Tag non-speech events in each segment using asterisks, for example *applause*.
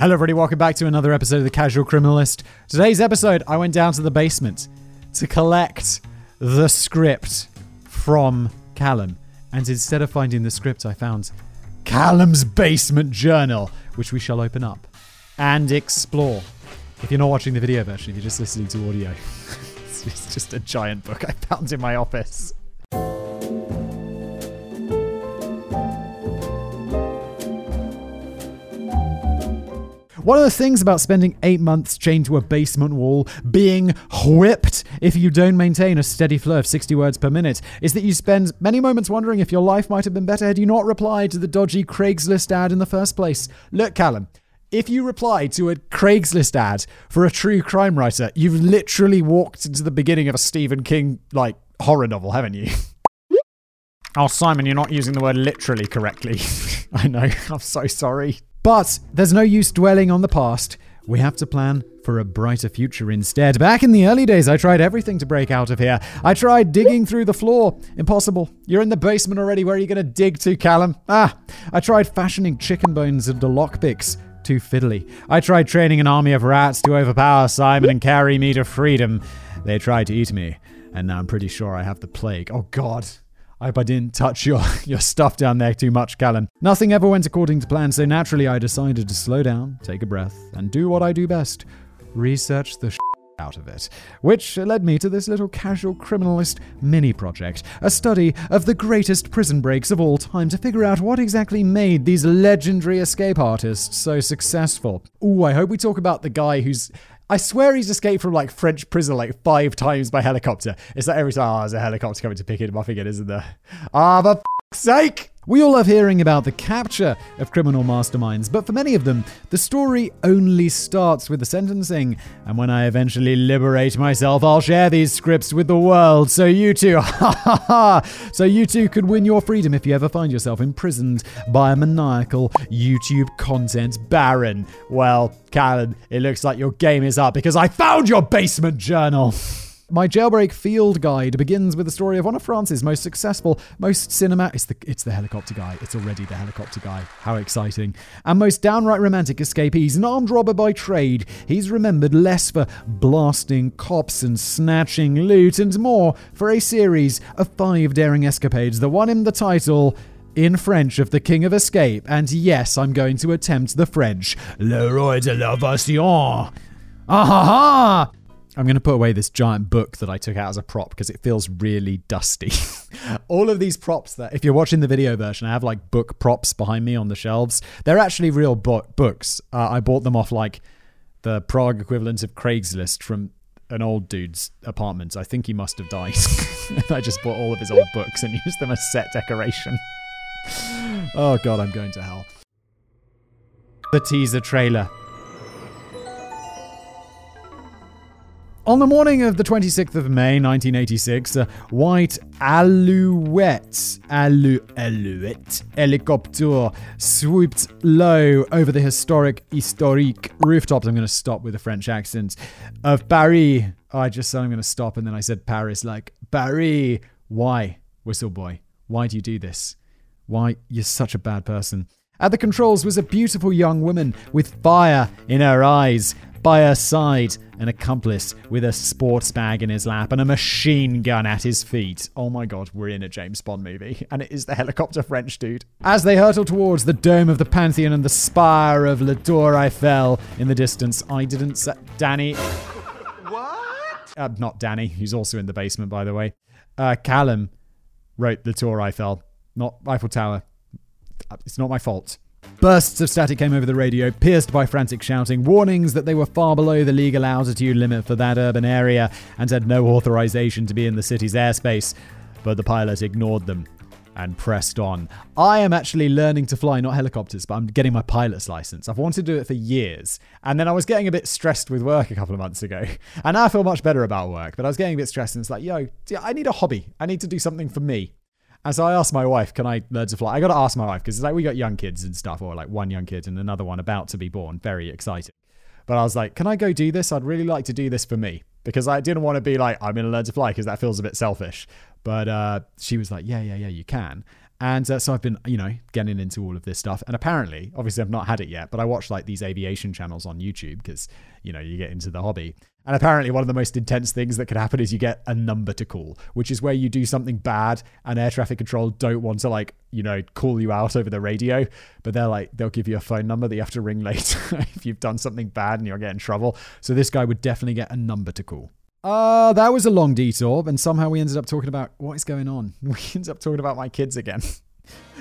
Hello, everybody. Welcome back to another episode of The Casual Criminalist. Today's episode, I went down to the basement to collect the script from Callum. And instead of finding the script, I found Callum's basement journal, which we shall open up and explore. If you're not watching the video version, if you're just listening to audio, *laughs* it's just a giant book I found in my office. One of the things about spending eight months chained to a basement wall, being whipped if you don't maintain a steady flow of 60 words per minute, is that you spend many moments wondering if your life might have been better had you not replied to the dodgy Craigslist ad in the first place. Look, Callum, if you reply to a Craigslist ad for a true crime writer, you've literally walked into the beginning of a Stephen King, like, horror novel, haven't you? *laughs* Oh, Simon, you're not using the word literally correctly. *laughs* I know, *laughs* I'm so sorry. But there's no use dwelling on the past. We have to plan for a brighter future instead. Back in the early days, I tried everything to break out of here. I tried digging through the floor. Impossible. You're in the basement already. Where are you going to dig to, Callum? Ah, I tried fashioning chicken bones into lockpicks. Too fiddly. I tried training an army of rats to overpower Simon and carry me to freedom. They tried to eat me, and now I'm pretty sure I have the plague. Oh, God. I hope I didn't touch your, *laughs* your stuff down there too much, Callum. Nothing ever went according to plan, so naturally I decided to slow down, take a breath, and do what I do best research the out of it. Which led me to this little casual criminalist mini project, a study of the greatest prison breaks of all time to figure out what exactly made these legendary escape artists so successful. Ooh, I hope we talk about the guy who's I swear he's escaped from like French prison like five times by helicopter. It's like every time, oh, there's a helicopter coming to pick him up again, isn't there? Ah, for f- sake! We all love hearing about the capture of criminal masterminds, but for many of them, the story only starts with the sentencing. And when I eventually liberate myself, I'll share these scripts with the world so you too, *laughs* so you too could win your freedom if you ever find yourself imprisoned by a maniacal YouTube content baron. Well, Callum, it looks like your game is up because I found your basement journal. *laughs* My jailbreak field guide begins with the story of one of France's most successful, most cinematic. It's the it's the helicopter guy. It's already the helicopter guy. How exciting! And most downright romantic escapees. An armed robber by trade, he's remembered less for blasting cops and snatching loot, and more for a series of five daring escapades that won him the title in French of the King of Escape, and yes, I'm going to attempt the French. Le Roi de la l'Invasion. Ah ha ha! I'm going to put away this giant book that I took out as a prop because it feels really dusty. *laughs* All of these props that, if you're watching the video version, I have like book props behind me on the shelves. They're actually real bo- books. Uh, I bought them off like the Prague equivalent of Craigslist from an old dude's apartment. I think he must have died. *laughs* I just bought all of his old books and *laughs* used them as set decoration. oh god, I'm going to hell. The teaser trailer. On the morning of the 26th of May 1986, a uh, white Alouette, Alou, Alouette helicopter swooped low over the historic, historique rooftops. I'm going to stop with a French accent of Paris. Oh, I just said I'm going to stop and then I said Paris like Paris. Why, whistle boy? Why do you do this? Why, you're such a bad person. At the controls was a beautiful young woman with fire in her eyes. By her side, an accomplice with a sports bag in his lap and a machine gun at his feet. Oh my god, we're in a James Bond movie, *laughs* and it is the helicopter French dude. As they hurtle towards the dome of the Pantheon and the spire of La Tour Eiffel in the distance, I didn't say. Danny. What? Uh, not Danny, who's also in the basement, by the way. Uh, Callum wrote the Tour Eiffel, not Eiffel Tower. It's not my fault. Bursts of static came over the radio, pierced by frantic shouting, warnings that they were far below the legal altitude limit for that urban area and had no authorization to be in the city's airspace. But the pilot ignored them and pressed on. I am actually learning to fly, not helicopters, but I'm getting my pilot's license. I've wanted to do it for years. And then I was getting a bit stressed with work a couple of months ago. *laughs* And now I feel much better about work, but I was getting a bit stressed and it's like, yo, I need a hobby. I need to do something for me. And so I asked my wife, can I learn to fly? I got to ask my wife because it's like we got young kids and stuff, or like one young kid and another one about to be born. Very exciting. But I was like, can I go do this? I'd really like to do this for me because I didn't want to be like, I'm going to learn to fly because that feels a bit selfish. But uh, she was like, yeah, yeah, yeah, you can. And uh, so I've been, you know, getting into all of this stuff. And apparently, obviously, I've not had it yet, but I watch like these aviation channels on YouTube because, you know, you get into the hobby. And apparently, one of the most intense things that could happen is you get a number to call, which is where you do something bad and air traffic control don't want to, like, you know, call you out over the radio. But they're like, they'll give you a phone number that you have to ring later *laughs* if you've done something bad and you're getting trouble. So this guy would definitely get a number to call. Uh, that was a long detour, and somehow we ended up talking about what is going on. *laughs* We ended up talking about my kids again. *laughs*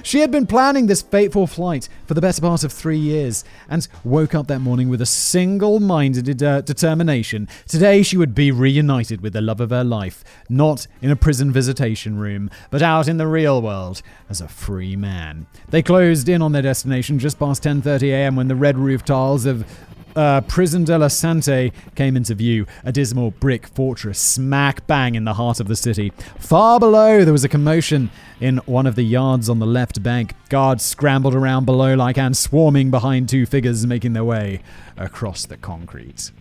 She had been planning this fateful flight for the better part of three years and woke up that morning with a single minded uh, determination. Today she would be reunited with the love of her life, not in a prison visitation room, but out in the real world as a free man. They closed in on their destination just past 10:30 a.m. when the red roof tiles of uh, Prison de la Sante came into view, a dismal brick fortress smack bang in the heart of the city. Far below, there was a commotion in one of the yards on the left bank. Guards scrambled around below like ants swarming behind two figures making their way across the concrete.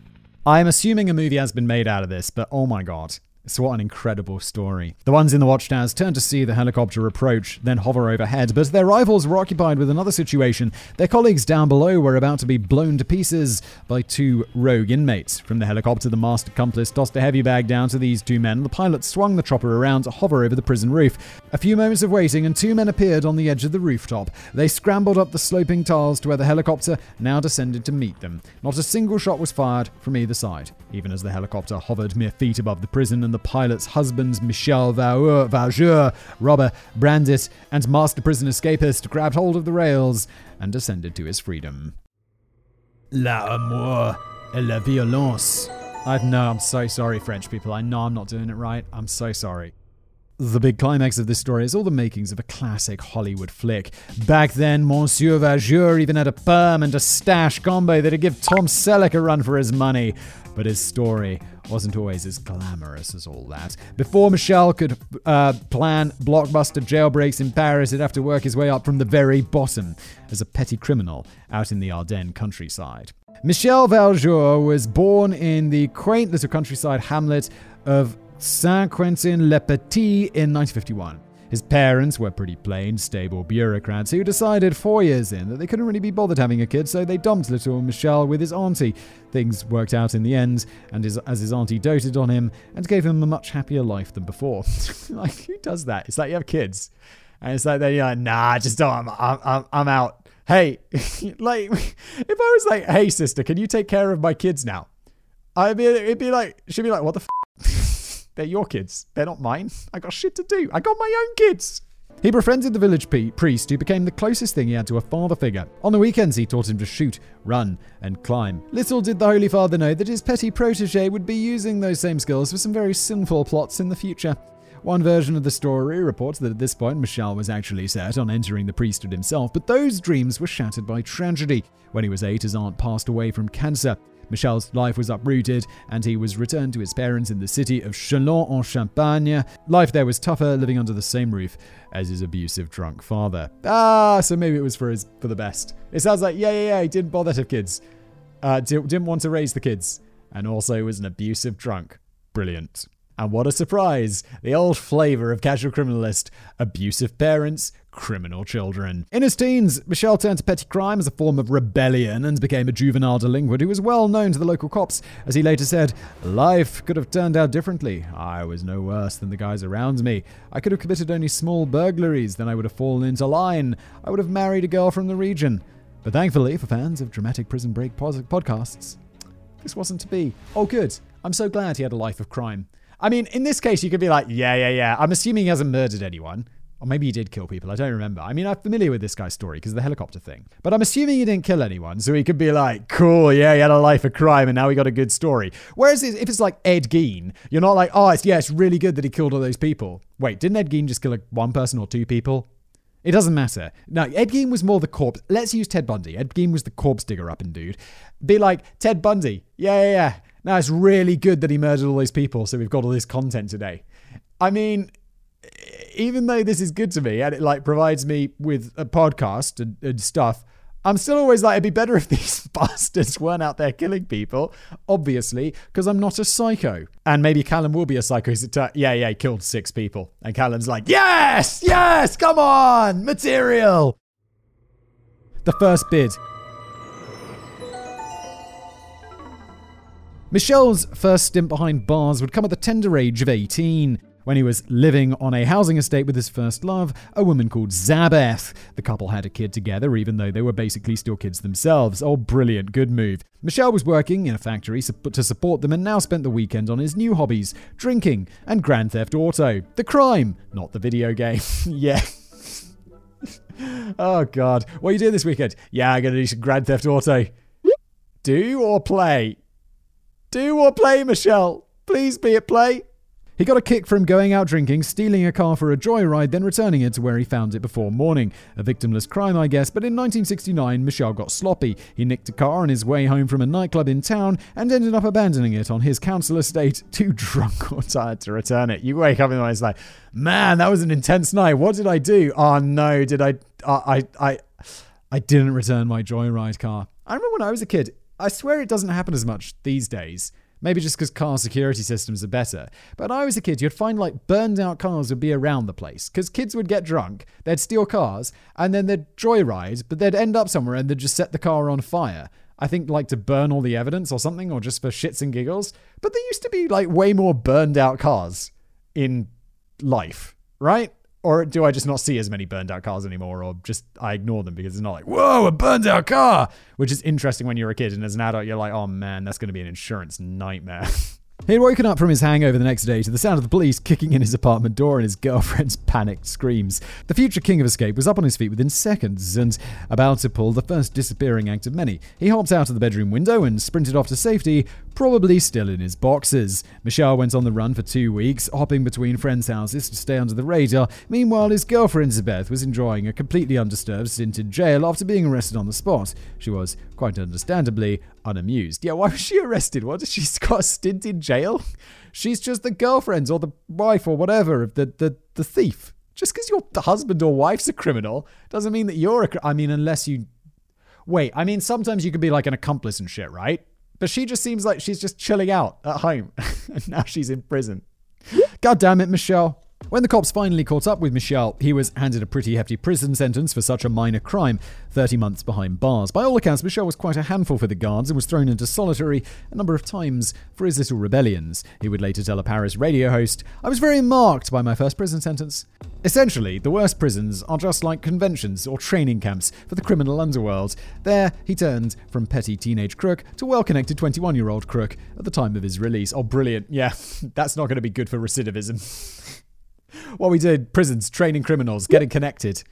I'm assuming a movie has been made out of this, but oh my god. So what an incredible story. The ones in the watchtowers turn to see the helicopter approach, then hover overhead, but their rivals were occupied with another situation. Their colleagues down below were about to be blown to pieces by two rogue inmates. From the helicopter, the masked accomplice tossed a heavy bag down to these two men. The pilot swung the chopper around to hover over the prison roof. A few moments of waiting, and two men appeared on the edge of the rooftop. They scrambled up the sloping tiles to where the helicopter now descended to meet them. Not a single shot was fired from either side, even as the helicopter hovered mere feet above the prison and the pilot's husbands, Michel Vaujour, robber, Brandit, and master prison escapist grabbed hold of the rails and descended to his freedom. L'amour et la violence. I know, I'm so sorry, French people. I know I'm not doing it right. I'm so sorry. The big climax of this story is all the makings of a classic Hollywood flick. Back then, Monsieur Vaujour even had a perm and a stash combo that'd give Tom Selleck a run for his money. But his story wasn't always as glamorous as all that. Before Michel could uh, plan blockbuster jailbreaks in Paris, he'd have to work his way up from the very bottom as a petty criminal out in the Ardennes countryside. Michel Vaujour was born in the quaint little countryside hamlet of Saint Quentin le Petit in 1951. His parents were pretty plain, stable bureaucrats who decided four years in that they couldn't really be bothered having a kid, so they dumped little Michel with his auntie. Things worked out in the end, and his, as his auntie doted on him and gave him a much happier life than before. *laughs* like, who does that? It's like you have kids, and it's like then you're like, nah, just don't. I'm, I'm, I'm out. Hey, *laughs* like, *laughs* if I was like, hey, sister, can you take care of my kids now? I'd be, it'd be like, she'd be like, what the f? They're your kids. They're not mine. I got shit to do. I got my own kids. He befriended the village priest who became the closest thing he had to a father figure. On the weekends, he taught him to shoot, run, and climb. Little did the Holy Father know that his petty protege would be using those same skills for some very sinful plots in the future. One version of the story reports that at this point Michel was actually set on entering the priesthood himself, but those dreams were shattered by tragedy. When he was eight, his aunt passed away from cancer. Michel's life was uprooted, and he was returned to his parents in the city of Châlons-en-Champagne. Life there was tougher, living under the same roof as his abusive drunk father. Ah, so maybe it was for his for the best. It sounds like yeah, yeah, yeah. He didn't bother to have kids. Uh, didn't want to raise the kids, and also was an abusive drunk. Brilliant. And what a surprise! The old flavour of casual criminalist abusive parents, criminal children. In his teens, Michel turned to petty crime as a form of rebellion and became a juvenile delinquent who was well known to the local cops. As he later said, Life could have turned out differently. I was no worse than the guys around me. I could have committed only small burglaries, then I would have fallen into line. I would have married a girl from the region. But thankfully, for fans of dramatic prison break podcasts, this wasn't to be. Oh, good. I'm so glad he had a life of crime. I mean, in this case, you could be like, yeah, yeah, yeah. I'm assuming he hasn't murdered anyone. Or maybe he did kill people. I don't remember. I mean, I'm familiar with this guy's story because of the helicopter thing. But I'm assuming he didn't kill anyone. So he could be like, cool, yeah, he had a life of crime and now he got a good story. Whereas if it's like Ed Gein, you're not like, oh, it's, yeah, it's really good that he killed all those people. Wait, didn't Ed Gein just kill like one person or two people? It doesn't matter. No, Ed Gein was more the corpse. Let's use Ted Bundy. Ed Gein was the corpse digger up and dude. Be like, Ted Bundy. Yeah, yeah, yeah. Now it's really good that he murdered all these people, so we've got all this content today. I mean, even though this is good to me and it like provides me with a podcast and, and stuff, I'm still always like, it'd be better *laughs* if these *laughs* bastards weren't out there killing people, obviously, because I'm not a psycho. And maybe Callum will be a psycho. yeah, yeah, he killed six people. And Callum's like, yes, yes, come on, material. The first bid. Michelle's first stint behind bars would come at the tender age of 18 when he was living on a housing estate with his first love, a woman called Zabeth. The couple had a kid together, even though they were basically still kids themselves. Oh, brilliant, good move. Michelle was working in a factory to support them and now spent the weekend on his new hobbies drinking and Grand Theft Auto. The crime, not the video game. *laughs* yeah. oh, God. What are you doing this weekend? Yeah, I'm going to do some Grand Theft Auto. Do or play? Do or play, Michelle? Please be at play. He got a kick from going out drinking, stealing a car for a joyride, then returning it to where he found it before morning. A victimless crime, I guess, but in 1969, Michelle got sloppy. He nicked a car on his way home from a nightclub in town and ended up abandoning it on his council estate, *laughs* too drunk or tired to return it. You wake up and it's like, man, that was an intense night. What did I do? Oh no, did I? Uh, I I I didn't return my joyride car. I remember when I was a kid. I swear it doesn't happen as much these days. Maybe just because car security systems are better. But when I was a kid, you'd find like burned out cars would be around the place because kids would get drunk, they'd steal cars, and then they'd joyride, but they'd end up somewhere and they'd just set the car on fire. I think like to burn all the evidence or something, or just for shits and giggles. But there used to be like way more burned out cars in life, right? Or do I just not see as many burned out cars anymore, or just I ignore them because it's not like, whoa, a burned out car, which is interesting when you're a kid. And as an adult, you're like, oh man, that's going to be an insurance nightmare. *laughs* He'd woken up from his hangover the next day to the sound of the police kicking in his apartment door and his girlfriend's *laughs* panicked screams. The future king of escape was up on his feet within seconds and about to pull the first disappearing act of many. He hopped out of the bedroom window and sprinted off to safety, probably still in his boxes. Michelle went on the run for two weeks, hopping between friends' houses to stay under the radar. Meanwhile, his girlfriend Zabeth was enjoying a completely undisturbed stint in jail after being arrested on the spot. She was, quite understandably, unamused. Yeah, why was she arrested? What? She's *laughs* got a stint in jail? She's just the girlfriend or the wife or whatever of the, the, the thief. Just because your husband or wife's a criminal doesn't mean that you're a. I mean, unless you. Wait, I mean, sometimes you can be like an accomplice and shit, right? But she just seems like she's just chilling out at home. *laughs* and now she's in prison. God damn it, Michelle. When the cops finally caught up with Michel, he was handed a pretty hefty prison sentence for such a minor crime 30 months behind bars. By all accounts, Michel was quite a handful for the guards and was thrown into solitary a number of times for his little rebellions. He would later tell a Paris radio host, I was very marked by my first prison sentence. Essentially, the worst prisons are just like conventions or training camps for the criminal underworld. There, he turned from petty teenage crook to well connected 21 year old crook at the time of his release. Oh, brilliant. Yeah, *laughs* that's not going to be good for recidivism. *laughs* what we did prisons, training criminals, getting connected.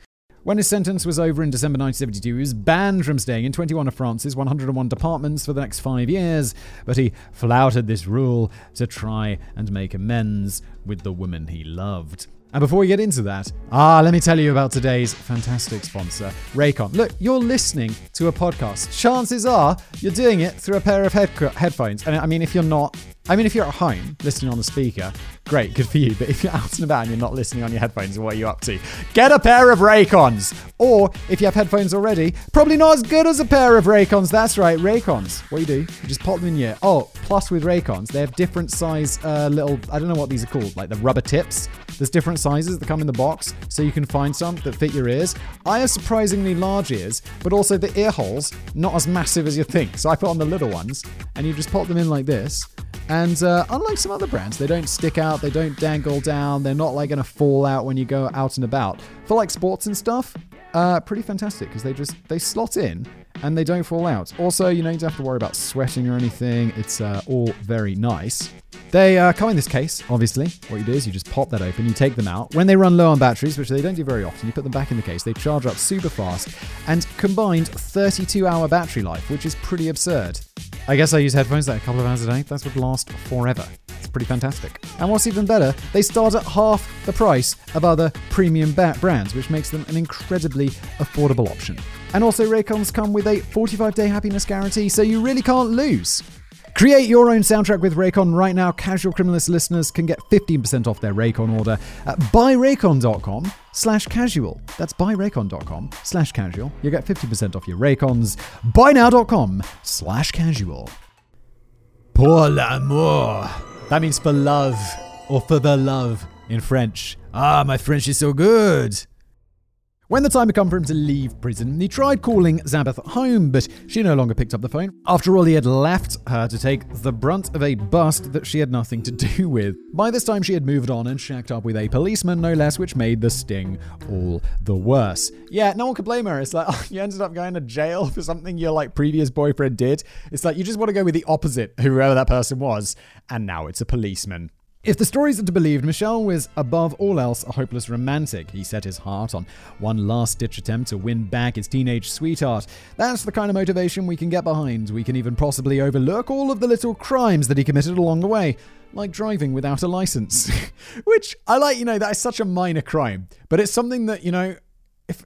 When his sentence was over in December 1972, he was banned from staying in 21 of France's 101 departments for the next five years, but he flouted this rule to try and make amends with the woman he loved. And before we get into that, ah, let me tell you about today's fantastic sponsor, Raycon. Look, you're listening to a podcast. Chances are you're doing it through a pair of head- headphones. And I mean, if you're not, I mean, if you're at home listening on the speaker, great, good for you. But if you're out and about and you're not listening on your headphones, what are you up to? Get a pair of Raycons. Or if you have headphones already, probably not as good as a pair of Raycons. That's right, Raycons. What you do? You just pop them in your. Oh, plus with Raycons, they have different size uh, little. I don't know what these are called, like the rubber tips. There's different sizes that come in the box, so you can find some that fit your ears. I have surprisingly large ears, but also the ear holes not as massive as you think. So I put on the little ones, and you just pop them in like this. And uh, unlike some other brands, they don't stick out, they don't dangle down, they're not like gonna fall out when you go out and about. For like sports and stuff, uh, pretty fantastic because they just they slot in and they don't fall out. Also, you know, you don't have to worry about sweating or anything. It's uh, all very nice. They uh, come in this case, obviously. What you do is you just pop that open, you take them out. When they run low on batteries, which they don't do very often, you put them back in the case. They charge up super fast and combined 32 hour battery life, which is pretty absurd. I guess I use headphones that a couple of hours a day. That would last forever. It's pretty fantastic. And what's even better, they start at half the price of other premium ba- brands, which makes them an incredibly affordable option. And also, Raycons come with a 45 day happiness guarantee, so you really can't lose. Create your own soundtrack with Raycon right now. Casual Criminalist listeners can get 15% off their Raycon order at buyraycon.com slash casual. That's buyraycon.com slash casual. You get 50% off your Raycons. Buynow.com slash casual. Pour l'amour. That means for love or for the love in French. Ah, my French is so good. When the time had come for him to leave prison, he tried calling Zabeth home, but she no longer picked up the phone. After all, he had left her to take the brunt of a bust that she had nothing to do *laughs* with. By this time, she had moved on and shacked up with a policeman, no less, which made the sting all the worse. Yeah, no one could blame her. It's like, *laughs* oh, you ended up going to jail for something your like previous boyfriend did. It's like you just want to go with the opposite, whoever that person was, and now it's a policeman. If the stories are to be believed, Michel was above all else a hopeless romantic. He set his heart on one last ditch attempt to win back his teenage sweetheart. That's the kind of motivation we can get behind. We can even possibly overlook all of the little crimes that he committed along the way, like driving without a license. *laughs* Which I like, you know, that is such a minor crime, but it's something that, you know, if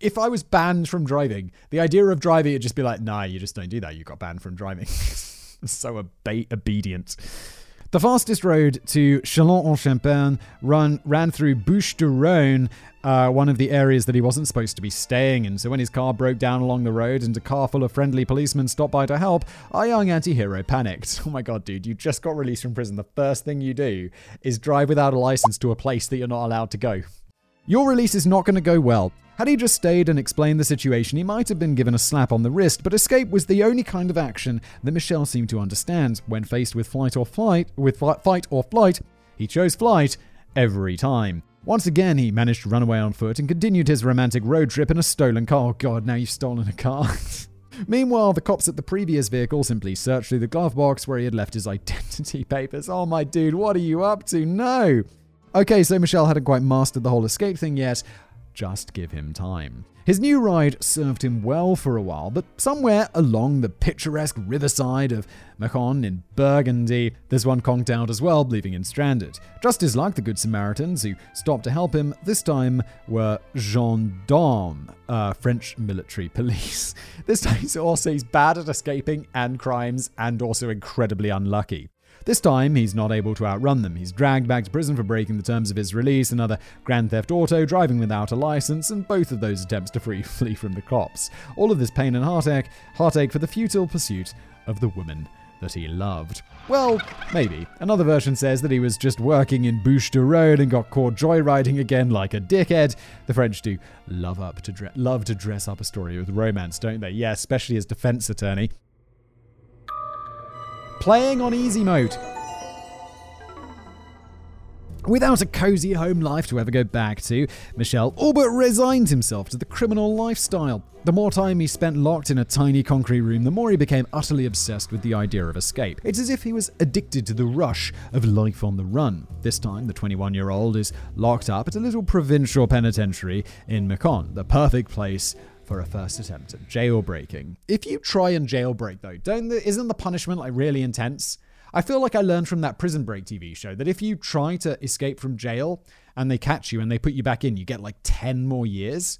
if I was banned from driving, the idea of driving it'd just be like, nah, you just don't do that. You got banned from driving. *laughs* so obe- obedient. The fastest road to Châlons-en-Champagne run ran through Bouches du Rhône, uh, one of the areas that he wasn't supposed to be staying in. So when his car broke down along the road and a car full of friendly policemen stopped by to help, our young anti-hero panicked. *laughs* Oh my god, dude, you just got released from prison. The first thing you do is drive without a license to a place that you're not allowed to go. Your release is not going to go well. Had he just stayed and explained the situation, he might have been given a slap on the wrist, but escape was the only kind of action that Michel seemed to understand. When faced with flight or flight, with fight or flight, he chose flight every time. Once again, he managed to run away on foot and continued his romantic road trip in a stolen car. Oh god, now you've stolen a car. *laughs* Meanwhile, the cops at the previous vehicle simply searched through the glove box where he had left his identity *laughs* papers. Oh my dude, what are you up to? No! Okay, so Michel hadn't quite mastered the whole escape thing yet, just give him time. His new ride served him well for a while, but somewhere along the picturesque riverside of Mâcon in Burgundy, this one conked out as well, leaving him stranded. Just as like the Good Samaritans who stopped to help him, this time were gendarmes, uh, French military *laughs* police. This time he's also he's bad at escaping and crimes and also incredibly unlucky. This time, he's not able to outrun them. He's dragged back to prison for breaking the terms of his release, another Grand Theft Auto, driving without a license, and both of those attempts to free, *laughs* flee from the cops. All of this pain and heartache, heartache for the futile pursuit of the woman that he loved. Well, maybe. Another version says that he was just working in Bouches du Rhône and got caught joyriding again like a dickhead. The French do love up to dre- love to dress up a story with romance, don't they? Yeah, especially as defense attorney playing on easy mode. Without a cozy home life to ever go back to, Michel all but resigned himself to the criminal lifestyle. The more time he spent locked in a tiny concrete room, the more he became utterly obsessed with the idea of escape. It's as if he was addicted to the rush of life on the run. This time, the 21 year old is locked up at a little provincial penitentiary in Mâcon, the perfect place for a first attempt at jailbreaking. If you try and jailbreak though, don't the, isn't the punishment like really intense? I feel like I learned from that Prison Break TV show that if you try to escape from jail and they catch you and they put you back in, you get like 10 more years,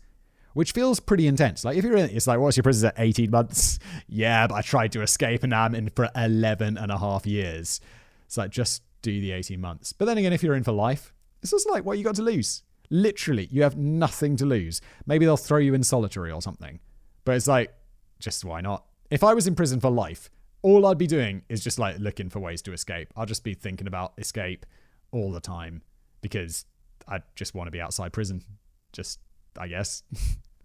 which feels pretty intense. Like if you're in, it's like, what's your prison at 18 months? *laughs* yeah, but I tried to escape and now I'm in for 11 and a half years. It's like, just do the 18 months. But then again, if you're in for life, it's just like, what you got to lose? Literally, you have nothing to lose. Maybe they'll throw you in solitary or something. But it's like, just why not? If I was in prison for life, all I'd be doing is just like looking for ways to escape. I'll just be thinking about escape all the time because I just want to be outside prison. Just, I guess. *laughs*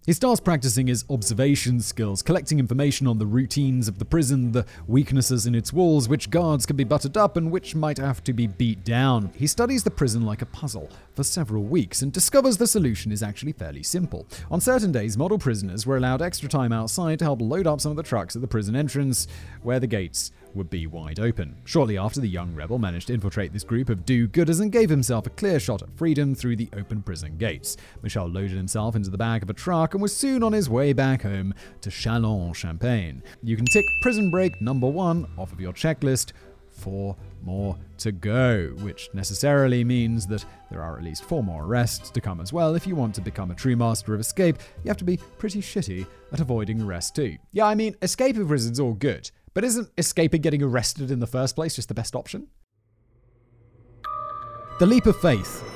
He starts practicing his observation skills, collecting information on the routines of the prison, the weaknesses in its walls, which guards can be buttered up and which might have to be beat down. He studies the prison like a puzzle for several weeks and discovers the solution is actually fairly simple. On certain days, model prisoners were allowed extra time outside to help load up some of the trucks at the prison entrance, where the gates would be wide open. Shortly after, the young rebel managed to infiltrate this group of do gooders and gave himself a clear shot at freedom through the open prison gates. Michel loaded himself into the back of a truck and was soon on his way back home to Châlons Champagne. You can tick prison break number one off of your checklist. Four more to go, which necessarily means that there are at least four more arrests to come as well. If you want to become a true master of escape, you have to be pretty shitty at avoiding arrest too. Yeah, I mean, escape of prison's all good, but isn't escaping getting arrested in the first place just the best option? The Leap of Faith.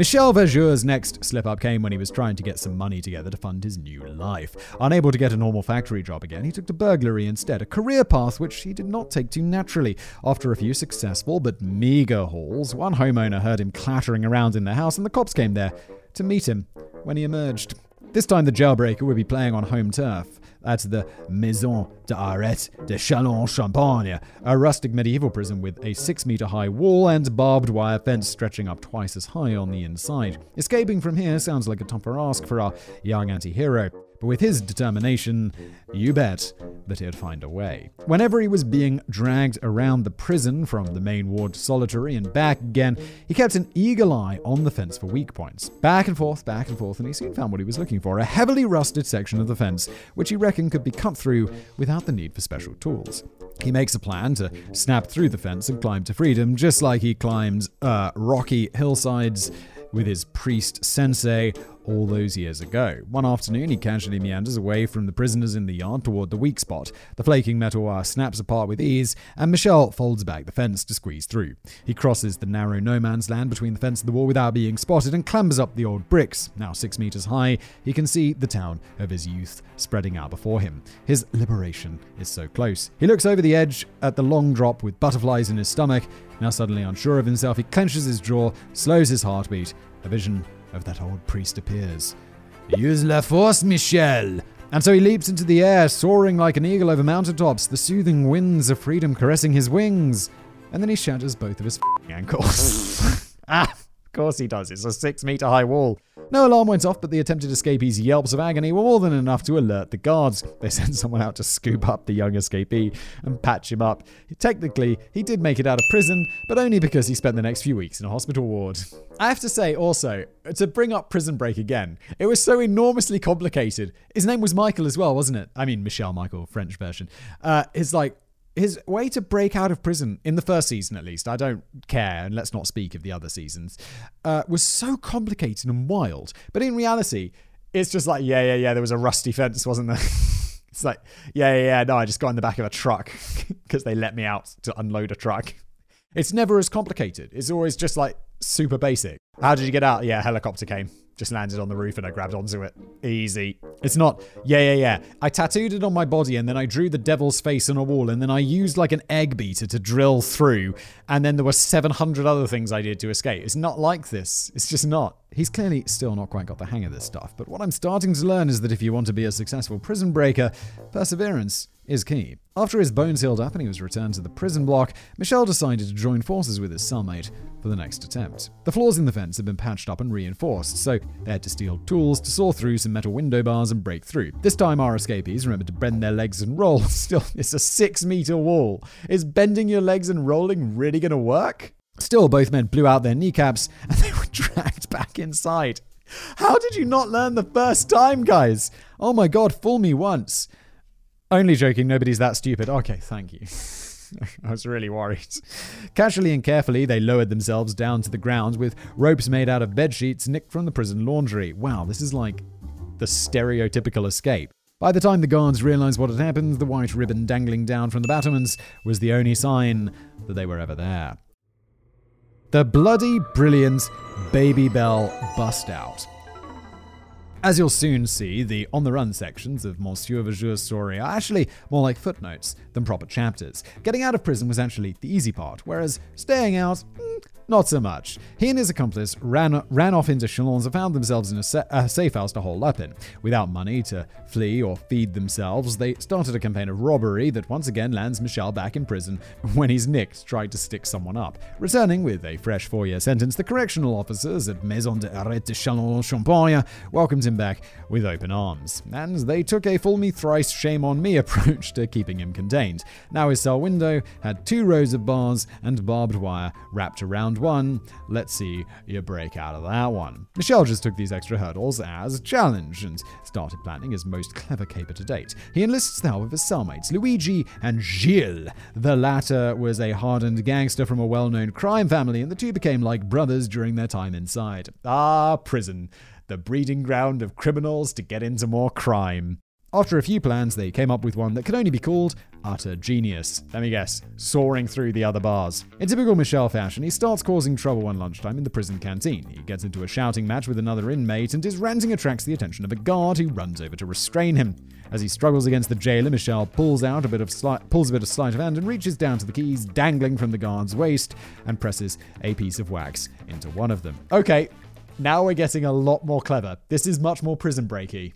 Michel Vaujour's next slip up came when he was trying to get some money together to fund his new life. Unable to get a normal factory job again, he took to burglary instead, a career path which he did not take to naturally. After a few successful but meager hauls, one homeowner heard him clattering around in their house and the cops came there to meet him when he emerged. This time the jailbreaker would be playing on home turf at the Maison d'Arrêt de Châlons-Champagne, a rustic medieval prison with a six meter high wall and barbed wire fence stretching up twice as high on the inside. Escaping from here sounds like a tougher ask for our young anti hero. But with his determination, you bet that he'd find a way. Whenever he was being dragged around the prison from the main ward to solitary and back again, he kept an eagle eye on the fence for weak points. Back and forth, back and forth, and he soon found what he was looking for a heavily rusted section of the fence, which he reckoned could be cut through without the need for special tools. He makes a plan to snap through the fence and climb to freedom, just like he climbed uh, rocky hillsides with his priest sensei all those years ago. One afternoon, he casually meanders away from the prisoners in the yard toward the weak spot. The flaking metal wire snaps apart with ease, and Michel folds back the fence to squeeze through. He crosses the narrow no man's land between the fence and the wall without being spotted and clambers up the old bricks. Now six meters high, he can see the town of his youth spreading out before him. His liberation is so close. He looks over the edge at the long drop with butterflies in his stomach. Now suddenly unsure of himself, he clenches his jaw, slows his heartbeat. A vision of that old priest appears. Use la force, Michel! And so he leaps into the air, soaring like an eagle over mountaintops, the soothing winds of freedom caressing his wings. And then he shatters both of his ankles. *laughs* ah, of course he does. It's a six meter high wall. No alarm went off, but the attempted escapee's yelps of agony were more than enough to alert the guards. They *laughs* sent someone out to scoop up the young escapee and patch him up. Technically, he did make it out of prison, but only because he spent the next few weeks in a hospital ward. I have to say, also, to bring up Prison Break again, it was so enormously complicated. His name was Michael as well, wasn't it? I mean, Michel Michael, French version. Uh, it's like, his way to break out of prison in the first season at least i don't care and let's not speak of the other seasons uh, was so complicated and wild. But in reality it's just like yeah yeah yeah there was a rusty fence wasn't there? *laughs* It's like yeah yeah yeah no i just got in the back of a truck *laughs* because they let me out to unload a truck. It's never as complicated. It's always just like super basic. How did you get out? Yeah helicopter came just landed on the roof and I grabbed onto it. Easy. It's not, yeah, yeah, yeah. I tattooed it on my body and then I drew the devil's face on a wall and then I used like an egg beater to drill through and then there were 700 other things I did to escape. It's not like this. It's just not. He's clearly still not quite got the hang of this stuff, but what I'm starting to learn is that if you want to be a successful prison breaker, perseverance is key. After his bones healed up and he was returned to the prison block, Michel decided to join forces with his cellmate for the next attempt. The floors in the fence had been patched up and reinforced, so they had to steal tools to saw through some metal window bars and break through. This time, our escapees remembered to bend their legs and roll. *laughs* Still, it's a six meter wall. Is bending your legs and rolling really going to work? Still, both men blew out their kneecaps *laughs* and they were dragged back inside. How did you not learn the first time, guys? Oh my god, fool me once. Only joking, nobody's that stupid. Okay, thank you. *laughs* I was really worried. Casually and carefully, they lowered themselves down to the ground with ropes made out of bed sheets nicked from the prison laundry. Wow, this is like the stereotypical escape. By the time the guards realized what had happened, the white ribbon dangling down from the battlements was the only sign that they were ever there. The bloody brilliant Babybel bust out. As you'll soon see, the on the run sections of Monsieur Vaujour's story are actually more like footnotes than proper chapters. Getting out of prison was actually the easy part, whereas staying out, mm, Not so much. He and his accomplice ran ran off into Chalons and found themselves in a, sa- a safe house to hole up in. Without money to flee or feed themselves, they started a campaign of robbery that once again lands Michel back in prison *laughs* when he's nicked trying to stick someone up. Returning with a fresh four-year sentence, the correctional officers at Maison de Arrêt de Châlons-Champagne welcomed him back with open arms. And they took a full me thrice shame on me *laughs* approach to keeping him contained. Now his cell window had two rows of bars and barbed wire wrapped around one. Let's see you break out of that one. Michel just took these extra hurdles as a challenge and started planning his most clever caper to date. He enlists the help of his cellmates, Luigi and Gilles. The latter was a hardened gangster from a well known crime family, and the two became like brothers during their time inside. Ah, prison. The breeding ground of criminals to get into more crime. After a few plans, they came up with one that could only be called utter genius. Let me guess, soaring through the other bars. In typical Michel fashion, he starts causing trouble one lunchtime in the prison canteen. He gets into a shouting match with another inmate, and his ranting attracts the attention of a guard who runs over to restrain him. As he struggles against the jailer, Michel pulls out a bit of sli- pulls a bit of sleight of hand and reaches down to the keys dangling from the guard's waist and presses a piece of wax into one of them. Okay, now we're getting a lot more clever. This is much more prison breaky.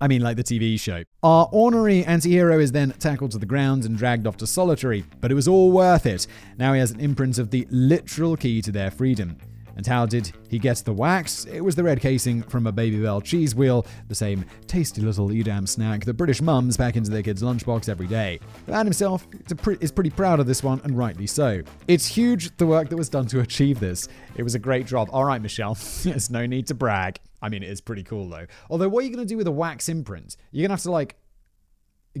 I mean, like the TV show. Our ornery anti hero is then tackled to the ground and dragged off to solitary, but it was all worth it. Now he has an imprint of the literal key to their freedom. And how did he get the wax? It was the red casing from a Babybel cheese wheel, the same tasty little Edam snack that British mums pack into their kids' lunchbox every day. The man himself is pretty proud of this one, and rightly so. It's huge the work that was done to achieve this. It was a great job. All right, Michelle, *laughs* there's no need to brag. I mean, it is pretty cool though. Although, what are you going to do with a wax imprint? You're going to have to like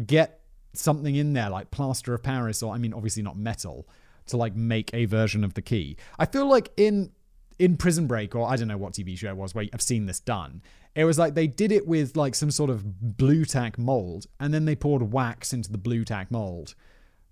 get something in there, like plaster of Paris, or I mean, obviously not metal, to like make a version of the key. I feel like in in Prison Break, or I don't know what TV show it was where I've seen this done. It was like they did it with like some sort of Blu Tack mold, and then they poured wax into the Blu Tack mold.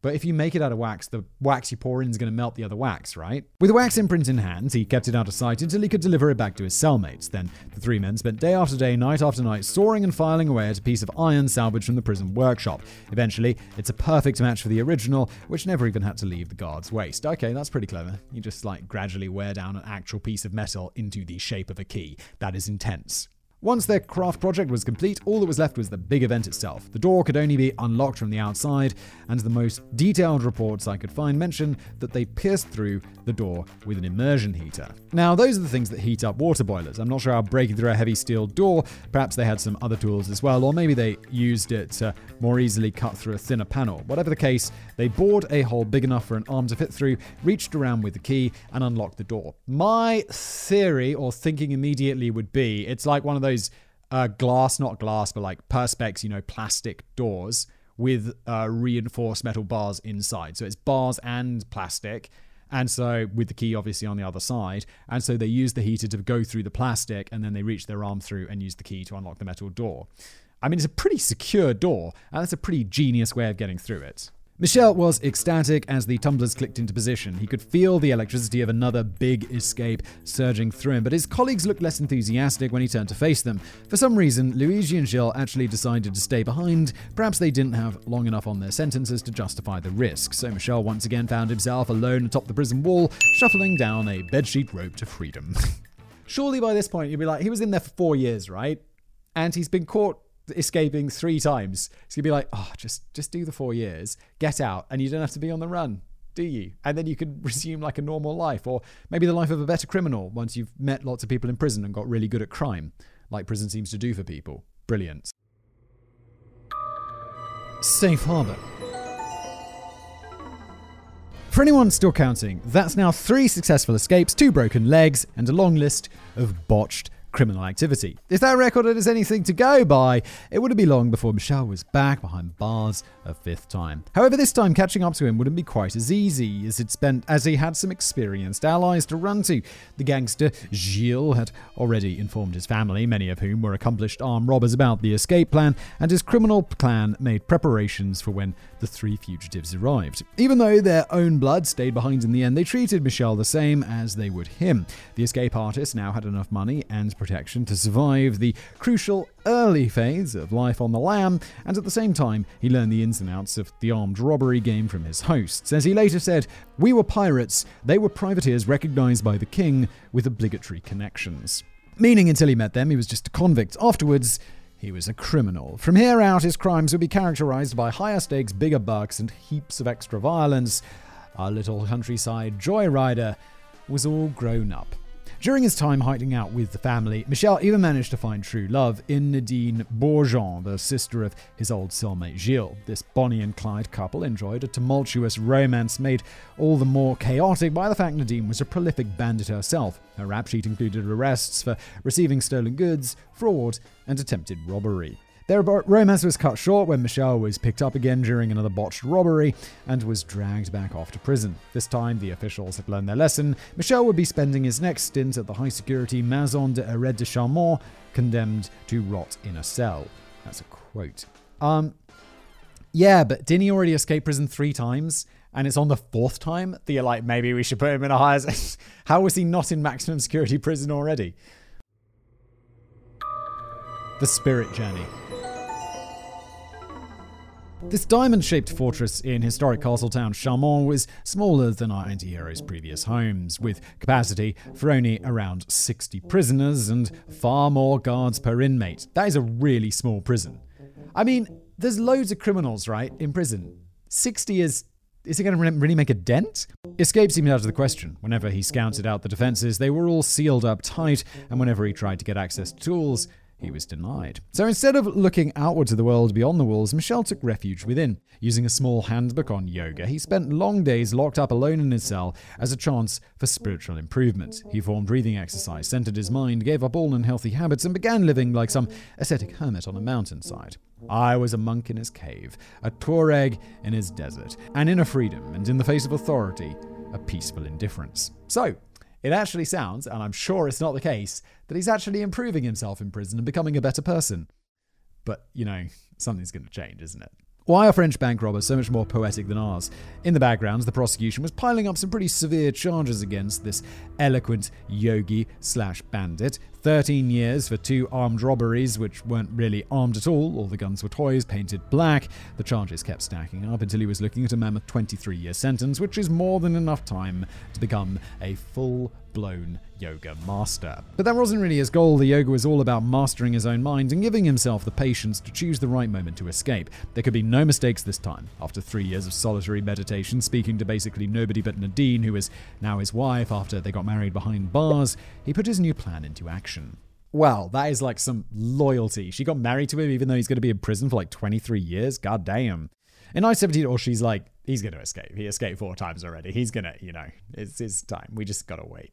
But if you make it out of wax, the wax you pour in is going to melt the other wax, right? With the wax imprint in hand, he kept it out of sight until he could deliver it back to his cellmates. Then the three men spent day after day, night after night, sawing and filing away at a piece of iron salvaged from the prison workshop. Eventually, it's a perfect match for the original, which never even had to leave the guard's waist. Okay, that's pretty clever. You just like gradually wear down an actual piece of metal into the shape of a key. That is intense. Once their craft project was complete, all that was left was the big event itself. The door could only be unlocked from the outside, and the most detailed reports I could find mention that they pierced through the door with an immersion heater. Now, those are the things that heat up water boilers. I'm not sure how breaking through a heavy steel door, perhaps they had some other tools as well, or maybe they used it to more easily cut through a thinner panel. Whatever the case, they bored a hole big enough for an arm to fit through, reached around with the key, and unlocked the door. My theory or thinking immediately would be it's like one of those those uh, glass, not glass, but like perspex, you know, plastic doors with uh, reinforced metal bars inside. So it's bars and plastic. And so, with the key obviously on the other side. And so, they use the heater to go through the plastic and then they reach their arm through and use the key to unlock the metal door. I mean, it's a pretty secure door, and that's a pretty genius way of getting through it. Michel was ecstatic as the tumblers clicked into position. He could feel the electricity of another big escape surging through him, but his colleagues looked less enthusiastic when he turned to face them. For some reason, Luigi and Gilles actually decided to stay behind. Perhaps they didn't have long enough on their sentences to justify the risk, so Michel once again found himself alone atop the prison wall, shuffling down a bedsheet rope to freedom. *laughs* Surely by this point you'd be like, he was in there for four years, right? And he's been caught escaping three times. It's gonna be like, oh, just just do the four years, get out, and you don't have to be on the run, do you? And then you can *laughs* resume like a normal life, or maybe the life of a better criminal once you've met lots of people in prison and got really good at crime, like prison seems to do for people. Brilliant. Safe Harbor. For anyone still counting, that's now three successful escapes, two broken legs, and a long list of botched criminal activity. If that record is anything to go by, it wouldn't be long before Michel was back behind bars a fifth time. However, this time catching up to him wouldn't be quite as easy as it spent as he had some experienced allies to run to. The gangster Gilles had already informed his family, many of whom were accomplished armed robbers, about the escape plan, and his criminal clan made preparations for when the three fugitives arrived. Even though their own blood stayed behind in the end, they treated Michel the same as they would him. The escape artist now had enough money and protection to survive the crucial early phase of life on the lam, and at the same time, he learned the ins and outs of the armed robbery game from his hosts. As he later said, We were pirates, they were privateers recognized by the king with obligatory connections. Meaning, until he met them, he was just a convict. Afterwards, he was a criminal. From here out, his crimes would be characterized by higher stakes, bigger bucks, and heaps of extra violence. Our little countryside joyrider was all grown up. During his time hiding out with the family, Michel even managed to find true love in Nadine Bourgeon, the sister of his old cellmate Gilles. This Bonnie and Clyde couple enjoyed a tumultuous romance made all the more chaotic by the fact Nadine was a prolific bandit herself. Her rap sheet included arrests for receiving stolen goods, fraud, and attempted robbery. Their romance was cut short when Michel was picked up again during another botched robbery and was dragged back off to prison. This time, the officials had learned their lesson. Michel would be spending his next stint at the high security Maison de Arrêt de Chaumont, condemned to rot in a cell. That's a quote. Um, yeah, but didn't he already escape prison three times? And it's on the fourth time that you're like, maybe we should put him in a higher. *laughs* How was he not in maximum security prison already? The Spirit Journey. This diamond shaped fortress in historic castletown Chaumont was smaller than our anti heroes' previous homes, with capacity for only around 60 prisoners and far more guards per inmate. That is a really small prison. I mean, there's loads of criminals, right, in prison. 60 is. Is it going to really make a dent? Escape seemed out of the question. Whenever he scouted out the defenses, they were all sealed up tight, and whenever he tried to get access to tools, he was denied. So instead of looking outward to the world beyond the walls, Michel took refuge within. Using a small handbook on yoga, he spent long days locked up alone in his cell as a chance for spiritual improvement. He formed breathing exercise, centered his mind, gave up all unhealthy habits, and began living like some ascetic hermit on a mountainside. I was a monk in his cave, a Tuareg in his desert, an inner freedom, and in the face of authority, a peaceful indifference. So, it actually sounds, and I'm sure it's not the case, that he's actually improving himself in prison and becoming a better person. But, you know, something's going to change, isn't it? Why are French bank robbers so much more poetic than ours? In the background, the prosecution was piling up some pretty severe charges against this eloquent yogi slash bandit. 13 years for two armed robberies, which weren't really armed at all. All the guns were toys, painted black. The charges kept stacking up until he was looking at a mammoth 23 year sentence, which is more than enough time to become a full blown yoga master. But that wasn't really his goal. The yoga was all about mastering his own mind and giving himself the patience to choose the right moment to escape. There could be no mistakes this time. After three years of solitary meditation, speaking to basically nobody but Nadine, who is now his wife after they got married behind bars, he put his new plan into action. Well, that is like some loyalty. She got married to him even though he's going to be in prison for like 23 years. God damn. In 1917, or she's like, he's going to escape. He escaped four times already. He's going to, you know, it's his time. We just got to wait.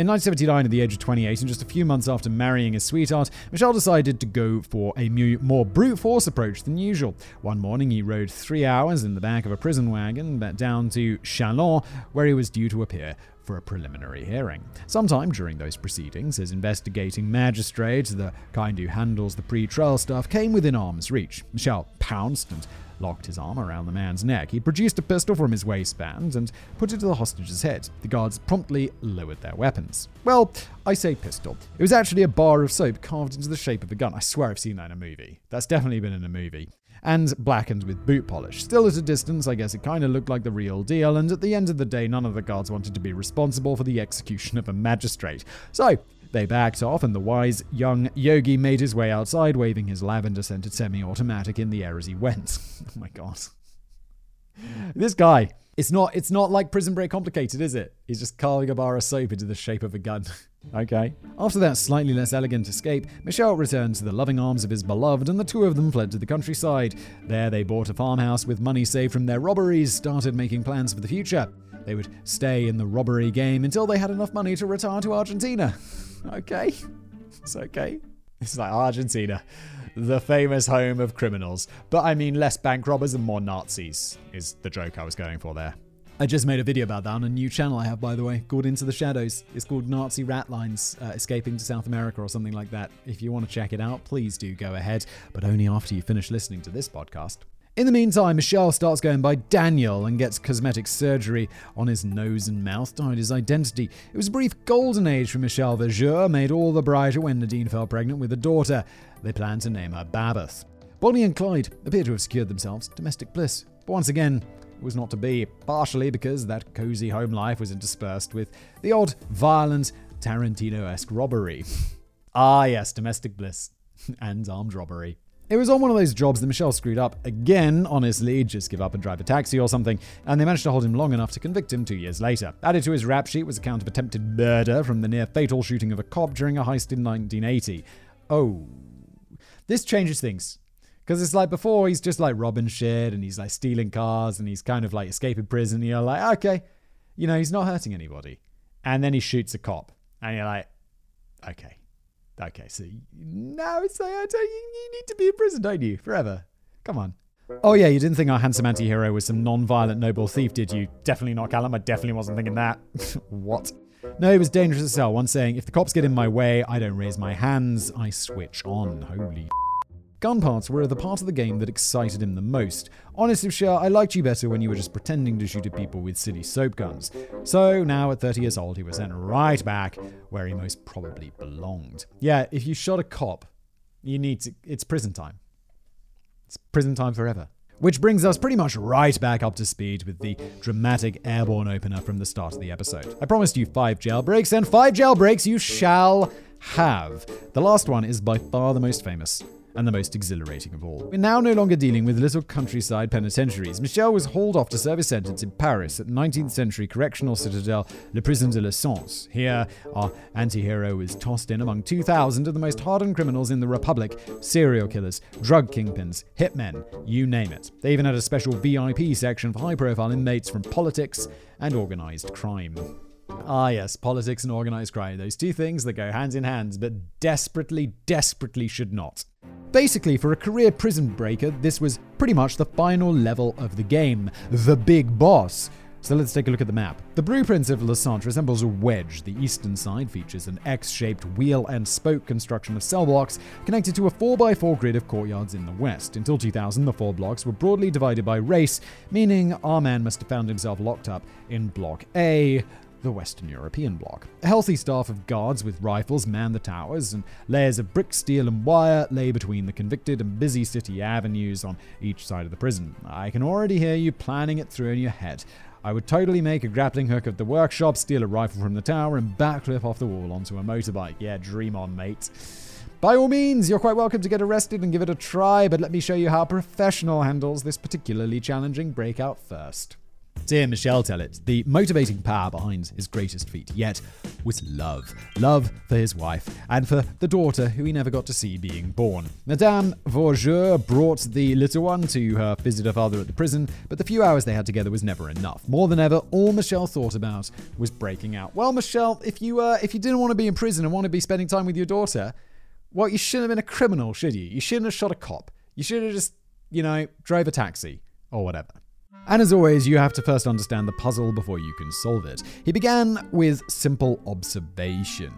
In 1979, at the age of 28, and just a few months after marrying his sweetheart, Michel decided to go for a more brute force approach than usual. One morning, he rode three hours in the back of a prison wagon down to Châlons, where he was due to appear for a preliminary hearing. Sometime during those proceedings, his investigating magistrate, the kind who handles the pre-trial stuff, came within arm's reach. Michel pounced and locked his arm around the man's neck. He produced a pistol from his waistband and put it to the hostage's head. The guards promptly lowered their weapons. Well, I say pistol. It was actually a bar of soap carved into the shape of a gun. I swear I've seen that in a movie. That's definitely been in a movie. And blackened with boot polish. Still at a distance, I guess it kind of looked like the real deal, and at the end of the day, none of the guards wanted to be responsible for the execution of a magistrate. So, they backed off, and the wise young yogi made his way outside, waving his lavender scented semi automatic in the air as he went. *laughs* oh my god. This guy. It's not it's not like prison break complicated, is it? He's just carving a bar of soap into the shape of a gun. *laughs* okay. After that slightly less elegant escape, Michel returned to the loving arms of his beloved, and the two of them fled to the countryside. There they bought a farmhouse with money saved from their robberies, started making plans for the future. They would stay in the robbery game until they had enough money to retire to Argentina. *laughs* Okay. it's okay. It's like Argentina, the famous home of criminals. But I mean, less bank robbers and more Nazis is the joke I was going for there. I just made a video about that on a new channel I have, by the way, called Into the Shadows. It's called Nazi Ratlines uh, Escaping to South America or something like that. If you want to check it out, please do go ahead, but only after you finish listening to this podcast. In the meantime, Michel starts going by Daniel and gets cosmetic surgery on his nose and mouth to hide his identity. It was a brief golden age for Michel Vaujour, made all the brighter when Nadine fell pregnant with a daughter. They planned to name her Babeth. Bonnie and Clyde appear to have secured themselves domestic bliss. But once again, it was not to be, partially because that cozy home life was interspersed with the odd violent Tarantino esque robbery. *laughs* ah, yes, domestic bliss *laughs* and armed robbery. It was on one of those jobs that Michel screwed up again, honestly, just give up and drive a taxi or something, and they managed to hold him long enough to convict him two years later. Added to his rap sheet was a count of attempted murder from the near fatal shooting of a cop during a heist in 1980. Oh. This changes things. Because it's like before, he's just like robbing shit and he's like stealing cars and he's kind of like escaping prison. And you're like, okay, you know, he's not hurting anybody. And then he shoots a cop. And you're like, okay. Okay, so now it's like, you, you need to be in prison, don't you? Forever. Come on. Oh, yeah, you didn't think our handsome anti hero was some non violent noble thief, did you? Definitely not, Callum. I definitely wasn't thinking that. *laughs* what? No, he was dangerous as hell. One saying, if the cops get in my way, I don't raise my hands, I switch on. Holy Gun parts were the part of the game that excited him the most. Honestly, sure, I liked you better when you were just pretending to shoot at people with silly soap guns. So now, at 30 years old, he was sent right back where he most probably belonged. Yeah, if you shot a cop, you need to. It's prison time. It's prison time forever. Which brings us pretty much right back up to speed with the dramatic airborne opener from the start of the episode. I promised you five jailbreaks, and five jailbreaks you shall have. The last one is by far the most famous and the most exhilarating of all. We're now no longer dealing with little countryside penitentiaries. Michel was hauled off to serve his sentence in Paris at 19th century correctional citadel Le Prison de la Santé. Here, our anti-hero was tossed in among 2,000 of the most hardened criminals in the Republic, serial killers, drug kingpins, hitmen, you name it. They even had a special VIP section for high-profile inmates from politics and organized crime. Ah, yes, politics and organized crime. Those two things that go hand in hand, but desperately, desperately should not. Basically, for a career prison breaker, this was pretty much the final level of the game the big boss. So let's take a look at the map. The blueprint of Le Centre resembles a wedge. The eastern side features an X shaped wheel and spoke construction of cell blocks connected to a 4x4 grid of courtyards in the west. Until 2000, the four blocks were broadly divided by race, meaning our man must have found himself locked up in Block A, the Western European bloc. A healthy staff of guards with rifles manned the towers, and layers of brick, steel, and wire lay between the convicted and busy city avenues on each side of the prison. I can already hear you planning it through in your head. I would totally make a grappling hook at the workshop, steal a rifle from the tower, and backflip off the wall onto a motorbike. Yeah, dream on, mate. By all means, you're quite welcome to get arrested and give it a try, but let me show you how professional handles this particularly challenging breakout first. To hear Michel tell it, the motivating power behind his greatest feat yet was love. Love for his wife and for the daughter who he never got to see being born. Madame Vaujour brought the little one to her visitor father at the prison, but the few hours they had together was never enough. More than ever, all Michel thought about was breaking out. Well, Michel, if you uh, if you didn't want to be in prison and want to be spending time with your daughter, well, you shouldn't have been a criminal, should you? You shouldn't have shot a cop. You should have just, you know, drove a taxi or whatever. And as always, you have to first understand the puzzle before you can solve it. He began with simple observation.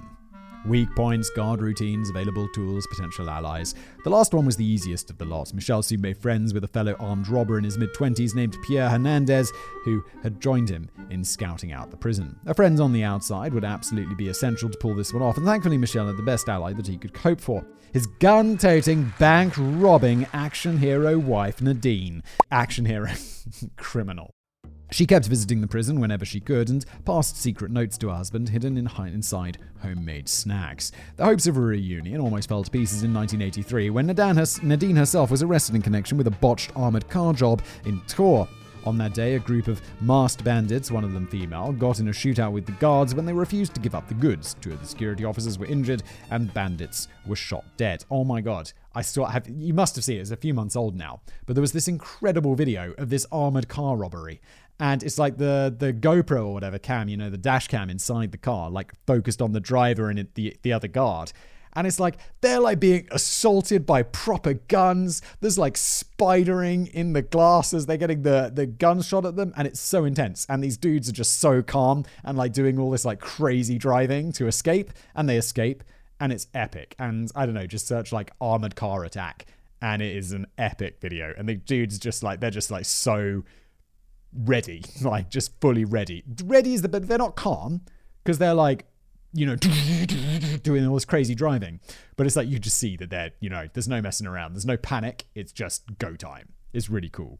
Weak points, guard routines, available tools, potential allies. The last one was the easiest of the lot. Michel soon made friends with a fellow armed robber in his mid 20s named Pierre Hernandez, who had joined him in scouting out the prison. A friend on the outside would absolutely be essential to pull this one off, and thankfully, Michel had the best ally that he could hope for his gun toting, bank robbing action hero wife, Nadine. Action hero. *laughs* Criminal. She kept visiting the prison whenever she could and passed secret notes to her husband hidden in inside homemade snacks. The hopes of a reunion almost fell to pieces in 1983 when Nadine herself was arrested in connection with a botched armored car job in Tours. On that day, a group of masked bandits, one of them female, got in a shootout with the guards when they refused to give up the goods. Two of the security officers were injured and bandits were shot dead. Oh my god. I still have you must have seen it, it's a few months old now. But there was this incredible video of this armored car robbery. And it's like the the GoPro or whatever cam, you know, the dash cam inside the car, like focused on the driver and the the other guard And it's like they're like being assaulted by proper guns. There's like spidering in the glasses. they're getting the, the gun shot at them. And it's so intense. And these dudes are just so calm and like doing all this like crazy driving to escape. And they escape. And it's epic. And I don't know, just search like armored car attack. And it is an epic video. And the dudes just like, they're just like so ready, *laughs* like just fully ready. Ready is the, but they're not calm because they're like, you know, *laughs* doing all this crazy driving. But it's like you just see that they're, you know, there's no messing around. There's no panic. It's just go time. It's really cool.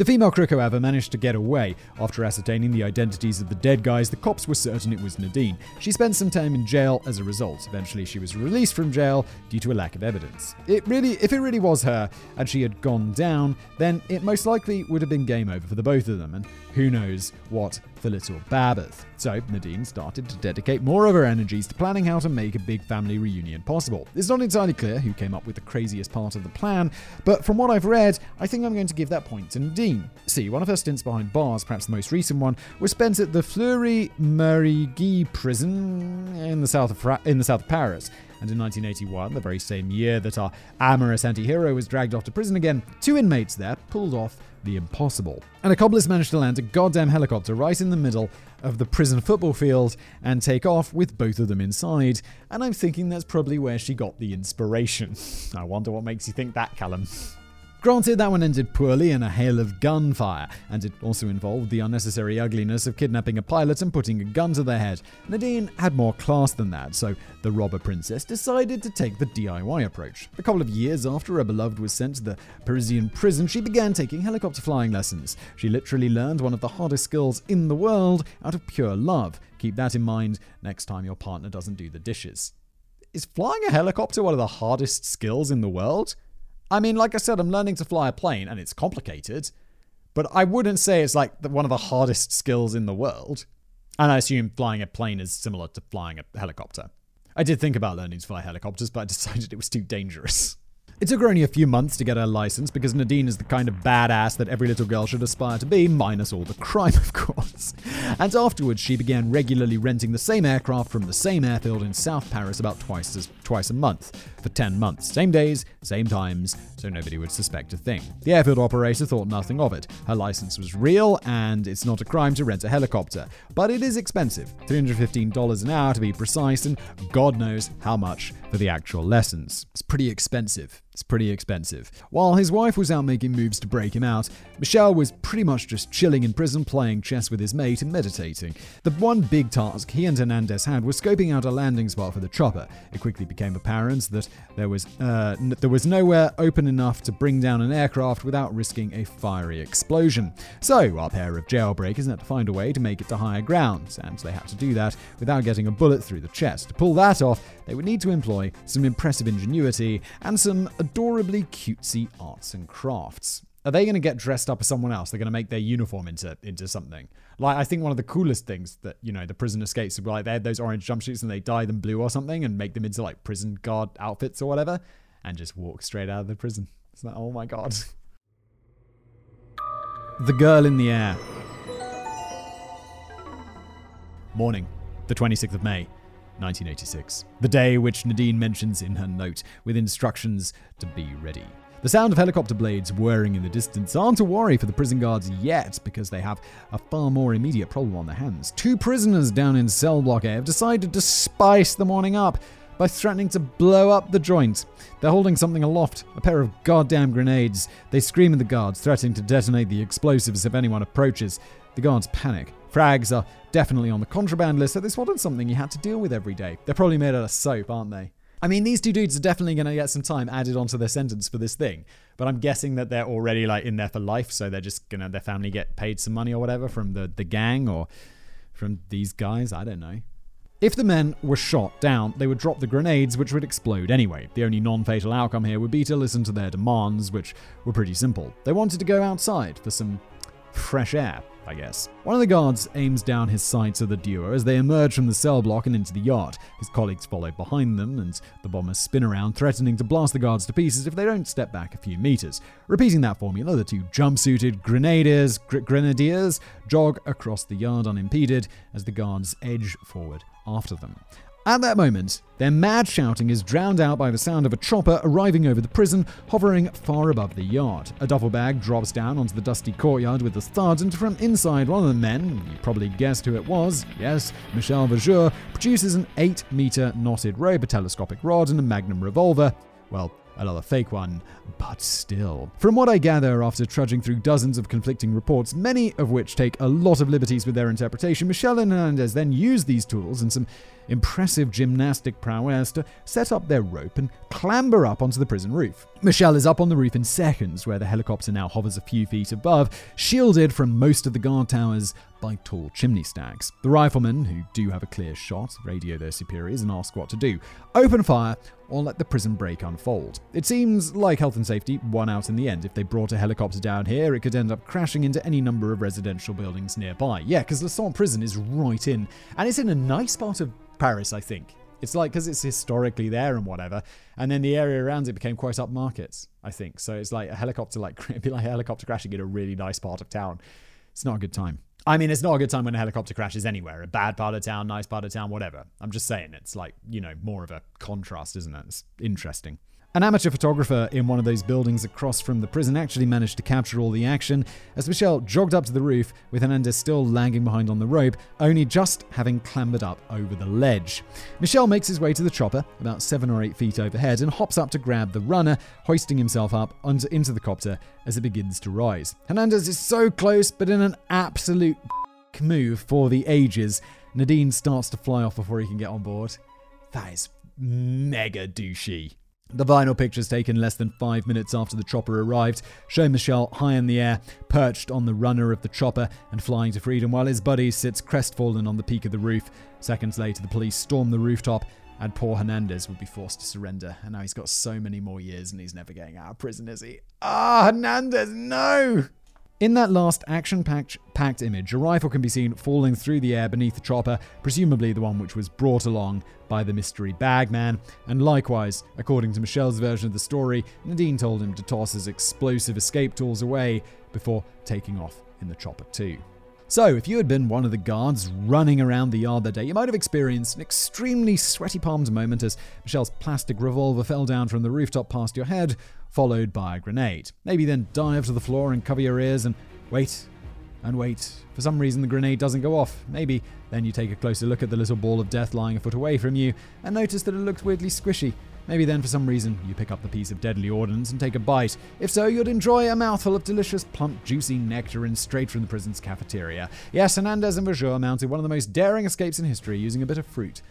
The female crook, however, managed to get away. After ascertaining the identities of the dead guys, the cops were certain it was Nadine. She spent some time in jail as a result. Eventually, she was released from jail due to a lack of evidence. It really, if it really was her and she had gone down, then it most likely would have been game over for the both of them. And who knows what for little Babeth. So Nadine started to dedicate more of her energies to planning how to make a big family reunion possible. It's not entirely clear who came up with the craziest part of the plan, but from what I've read, I think I'm going to give that point to Nadine. See, one of her stints behind bars, perhaps the most recent one, was spent at the Fleury Mérigee prison in the south of Fra- in the south of Paris. And in 1981, the very same year that our amorous anti-hero was dragged off to prison again, two inmates there pulled off the impossible. And accomplice managed to land a goddamn helicopter right in the middle of the prison football field and take off with both of them inside. And I'm thinking that's probably where she got the inspiration. *laughs* I wonder what makes you think that, Callum. Granted, that one ended poorly in a hail of gunfire, and it also involved the unnecessary ugliness of kidnapping a pilot and putting a gun to their head. Nadine had more class than that, so the robber princess decided to take the DIY approach. A couple of years after her beloved was sent to the Parisian prison, she began taking helicopter flying lessons. She literally learned one of the hardest skills in the world out of pure love. Keep that in mind next time your partner doesn't do the dishes. Is flying a helicopter one of the hardest skills in the world? I mean, like I said, I'm learning to fly a plane and it's complicated, but I wouldn't say it's like one of the hardest skills in the world. And I assume flying a plane is similar to flying a helicopter. I did think about learning to fly helicopters, but I *laughs* decided it was too dangerous. It took her only a few months to get her license because Nadine is the kind of badass that every little girl should aspire to be, minus all the crime, *laughs* of course. And afterwards, she began regularly renting the same aircraft from the same airfield in South Paris about twice as twice a month for 10 months. Same days, same times, so nobody would suspect a thing. The airfield operator thought nothing of it. Her license was real, and it's not a crime to rent a helicopter. But it is expensive $315 an hour to be precise, and God knows how much for the actual lessons. It's pretty expensive. It's pretty expensive. While his wife was out making moves to break him out, Michel was pretty much just chilling in prison playing chess with his mate and meditating. The one big task he and Hernandez had was scoping out a landing spot for the chopper. It quickly became apparent that there was uh, n- there was nowhere open enough to bring down an aircraft without risking a fiery explosion. So our pair of jailbreakers had to find a way to make it to higher ground, and they had to do that without getting a bullet through the chest. To pull that off, they would need to employ some impressive ingenuity and some adorably cutesy arts and crafts. Are they going to get dressed up as someone else? They're going to make their uniform into into something. Like I think one of the coolest things that you know the prison escapes would be like they had those orange jumpsuits and they dye them blue or something and make them into like prison guard outfits or whatever, and just walk straight out of the prison. It's like oh my god. *laughs* The girl in the air. Morning, the 26th of May. 1986. The day which Nadine mentions in her note, with instructions to be ready. The sound of helicopter blades whirring in the distance aren't a worry for the prison guards yet, because they have a far more immediate problem on their hands. Two prisoners down in cell block A have decided to spice the morning up by threatening to blow up the joint. They're holding something aloft, a pair of goddamn grenades. They scream at the guards, threatening to detonate the explosives if anyone approaches. The guards panic. Frags are definitely on the contraband list, so this wasn't something you had to deal with every day. They're probably made out of soap, aren't they? I mean, these two dudes are definitely going to get some time added onto their sentence for this thing, but I'm guessing that they're already like in there for life, so they're just gonna their family get paid some money or whatever from the the gang or from these guys. I don't know. If the men were shot down, they would drop the grenades, which would explode anyway. The only non fatal outcome here would be to listen to their demands, which were pretty simple. They wanted to go outside for some fresh air, I guess. One of the guards aims down his sights at the duo as they emerge from the cell block and into the yard. His colleagues follow behind them, and the bombers spin around, threatening to blast the guards to pieces if they don't step back a few meters. Repeating that formula, the two jumpsuited grenadiers, gr- grenadiers jog across the yard unimpeded as the guards edge forward after them. At that moment, their mad shouting is drowned out by the sound of a chopper arriving over the prison, hovering far above the yard. A duffel bag drops down onto the dusty courtyard with a thud, and from inside, one of the men, you probably guessed who it was, yes, Michel Vaujour, produces an 8 meter knotted rope, a telescopic rod, and a magnum revolver. Well, Another fake one, but still. From what I gather after trudging through dozens of conflicting reports, many of which take a lot of liberties with their interpretation, Michel and Hernandez then use these tools and some impressive gymnastic prowess to set up their rope and clamber up onto the prison roof. Michel is up on the roof in seconds, where the helicopter now hovers a few feet above, shielded from most of the guard towers by tall chimney stacks. The riflemen, who do have a clear shot, radio their superiors and ask what to do open fire or let the prison break unfold. It seems like health and safety won out in the end. If they brought a helicopter down here, it could end up crashing into any number of residential buildings nearby. Yeah, because Le prison is right in, and it's in a nice part of Paris, I think. It's like because it's historically there and whatever, and then the area around it became quite upmarket. I think so. It's like a helicopter, like *laughs* it'd be like a helicopter crashing in a really nice part of town. It's not a good time. I mean, it's not a good time when a helicopter crashes anywhere. A bad part of town, nice part of town, whatever. I'm just saying, it's like, you know, more of a contrast, isn't it? It's interesting. An amateur photographer in one of those buildings across from the prison actually managed to capture all the action as Michel jogged up to the roof with Hernandez still lagging behind on the rope, only just having clambered up over the ledge. Michel makes his way to the chopper, about seven or eight feet overhead, and hops up to grab the runner, hoisting himself up onto, into the copter as it begins to rise. Hernandez is so close, but in an absolute *laughs* move for the ages, Nadine starts to fly off before he can get on board. That is mega douchey. The vinyl pictures taken less than five minutes after the chopper arrived show Michel high in the air, perched on the runner of the chopper and flying to freedom, while his buddy sits crestfallen on the peak of the roof. Seconds later, the police storm the rooftop, and poor Hernandez would be forced to surrender. And now he's got so many more years and he's never getting out of prison, is he? Ah, Hernandez, no! In that last action packed image, a rifle can be seen falling through the air beneath the chopper, presumably the one which was brought along by the mystery bagman. And likewise, according to Michel's version of the story, Nadine told him to toss his explosive escape tools away before taking off in the chopper too. So, if you had been one of the guards running around the yard that day, you might have experienced an extremely sweaty palmed moment as Michel's plastic revolver fell down from the rooftop past your head, followed by a grenade. Maybe then dive to the floor and cover your ears and wait and wait. For some reason, the grenade doesn't go off. Maybe then you take a closer look at the little ball of death lying a foot away from you and notice that it looks weirdly squishy. Maybe then, for some reason, you pick up the piece of deadly ordnance and take a bite. If so, you'd enjoy a mouthful of delicious, plump, juicy nectarine straight from the prison's cafeteria. Yes, Hernandez and Vaujour mounted one of the most daring escapes in history using a bit of fruit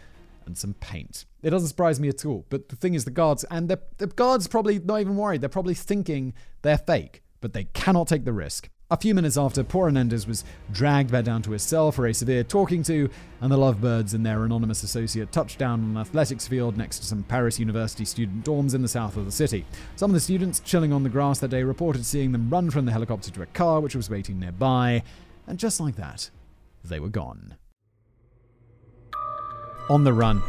and some paint. It doesn't surprise me at all. But the thing is, the guards, and the, the guards probably not even worried. They're probably thinking they're fake, but they cannot take the risk. A few minutes after, poor Hernandez was dragged back down to his cell for a severe talking to, and the lovebirds and their anonymous associate touched down on an athletics field next to some Paris University student dorms in the south of the city. Some of the students chilling on the grass that day reported seeing them run from the helicopter to a car which was waiting nearby, and just like that, they were gone. On the run.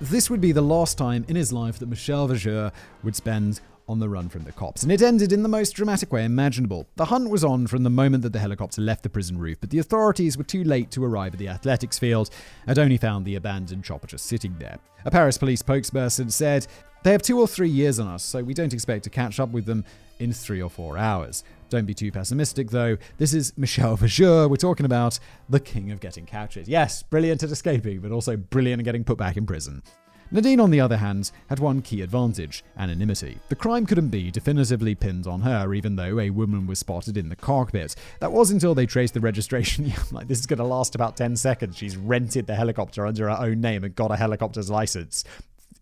This would be the last time in his life that Michel Vaujour would spend on the run from the cops, and it ended in the most dramatic way imaginable. The hunt was on from the moment that the helicopter left the prison roof, but the authorities were too late to arrive at the athletics field and only found the abandoned chopper just sitting there. A Paris police spokesperson said, They have two or three years on us, so we don't expect to catch up with them in three or four hours. Don't be too pessimistic, though. This is Michel Vaujour. We're talking about the king of getting captured. Yes, brilliant at escaping, but also brilliant at getting put back in prison. Nadine, on the other hand, had one key advantage anonymity. The crime couldn't be definitively pinned on her, even though a woman was spotted in the cockpit. That was until they traced the registration. *laughs* yeah, like, this is going to last about 10 seconds. She's rented the helicopter under her own name and got a helicopter's license.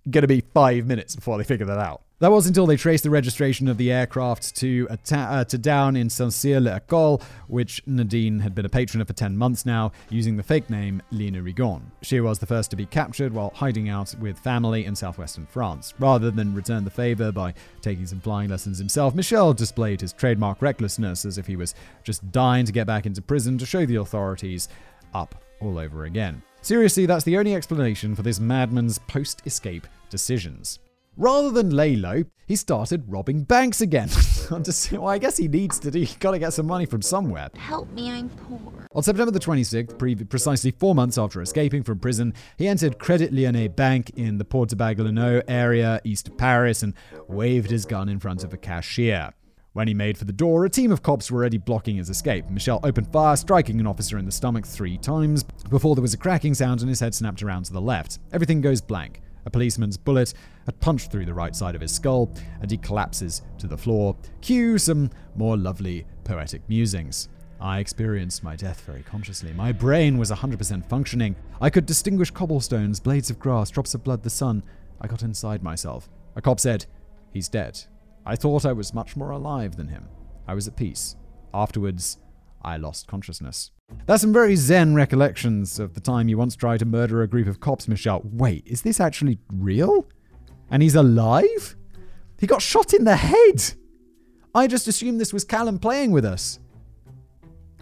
Going to be five minutes before they figure that out. That was until they traced the registration of the aircraft to, uh, to down in Saint-Cyr-l'École, which Nadine had been a patron of for 10 months now, using the fake name Lina Rigon. She was the first to be captured while hiding out with family in southwestern France. Rather than return the favor by taking some flying lessons himself, Michel displayed his trademark recklessness as if he was just dying to get back into prison to show the authorities up all over again. Seriously, that's the only explanation for this madman's post escape decisions. Rather than lay low, he started robbing banks again. *laughs* well, I guess he needs to do. He got to get some money from somewhere. Help me, I'm poor. On September the 26th, pre- precisely four months after escaping from prison, he entered Credit Lyonnais Bank in the Port de area east of Paris and waved his gun in front of a cashier. When he made for the door, a team of cops were already blocking his escape. Michel opened fire, striking an officer in the stomach three times before there was a cracking sound and his head snapped around to the left. Everything goes blank. A policeman's bullet had punched through the right side of his skull, and he collapses to the floor. Cue some more lovely poetic musings. I experienced my death very consciously. My brain was 100% functioning. I could distinguish cobblestones, blades of grass, drops of blood, the sun. I got inside myself. A cop said, He's dead. I thought I was much more alive than him. I was at peace. Afterwards, I lost consciousness. That's some very zen recollections of the time you once tried to murder a group of cops, Michel. Wait, is this actually real? And he's alive? He got shot in the head! I just assumed this was Callum playing with us.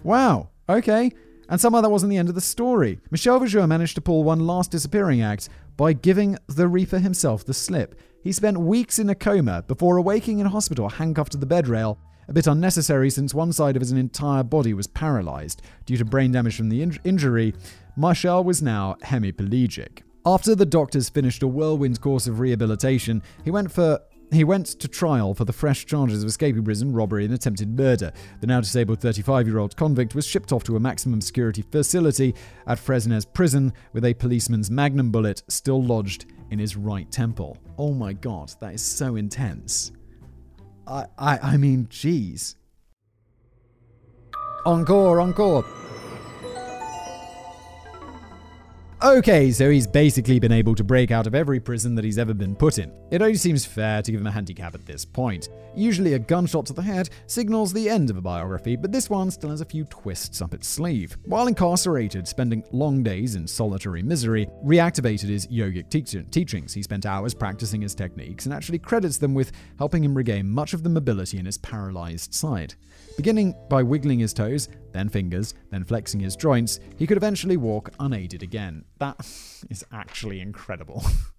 Wow, okay. And somehow that wasn't the end of the story. Michel Vaujour managed to pull one last disappearing act by giving the Reaper himself the slip. He spent weeks in a coma before awaking in hospital handcuffed to the bed rail a bit unnecessary since one side of his entire body was paralyzed due to brain damage from the in- injury. Michel was now hemiplegic. After the doctors finished a whirlwind course of rehabilitation, he went for he went to trial for the fresh charges of escaping prison, robbery, and attempted murder. The now disabled 35 year old convict was shipped off to a maximum security facility at Fresnes prison with a policeman's magnum bullet still lodged in his right temple. Oh my god, that is so intense. I, I, I mean, jeez. Encore, encore. Okay, so he's basically been able to break out of every prison that he's ever been put in. It only seems fair to give him a handicap at this point. Usually, a gunshot to the head signals the end of a biography, but this one still has a few twists up its sleeve. While incarcerated, spending long days in solitary misery, reactivated his yogic teach- teachings. He spent hours practicing his techniques and actually credits them with helping him regain much of the mobility in his paralyzed side. Beginning by wiggling his toes, then fingers, then flexing his joints, he could eventually walk unaided again. That *laughs* is actually incredible. *laughs*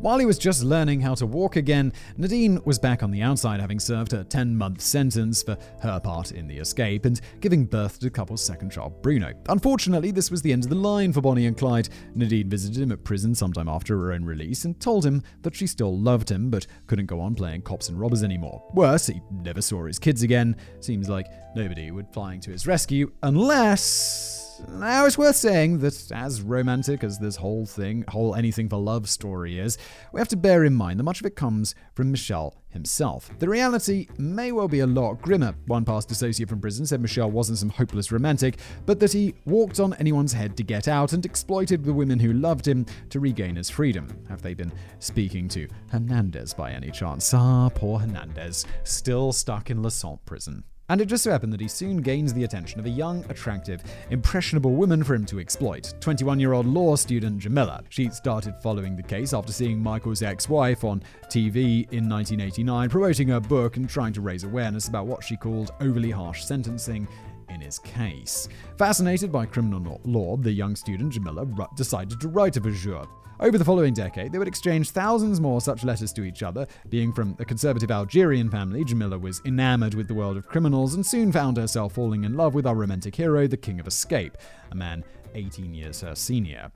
While he was just learning how to walk again, Nadine was back on the outside having served her 10 month sentence for her part in the escape and giving birth to the couple's second child, Bruno. Unfortunately, this was the end of the line for Bonnie and Clyde. Nadine visited him at prison sometime after her own release and told him that she still loved him but couldn't go on playing cops and robbers anymore. Worse, he never saw his kids again. Seems like nobody would flying to his rescue unless now, it's worth saying that as romantic as this whole thing, whole anything for love story is, we have to bear in mind that much of it comes from Michel himself. The reality may well be a lot grimmer. One past associate from prison said Michel wasn't some hopeless romantic, but that he walked on anyone's head to get out and exploited the women who loved him to regain his freedom. Have they been speaking to Hernandez by any chance? Ah, poor Hernandez, still stuck in La Lassant prison. And it just so happened that he soon gains the attention of a young, attractive, impressionable woman for him to exploit 21 year old law student Jamila. She started following the case after seeing Michael's ex wife on TV in 1989 promoting her book and trying to raise awareness about what she called overly harsh sentencing in his case. Fascinated by criminal law, the young student Jamila decided to write a Vaujour. Over the following decade, they would exchange thousands more such letters to each other. Being from a conservative Algerian family, Jamila was enamored with the world of criminals and soon found herself falling in love with our romantic hero, the King of Escape, a man 18 years her senior.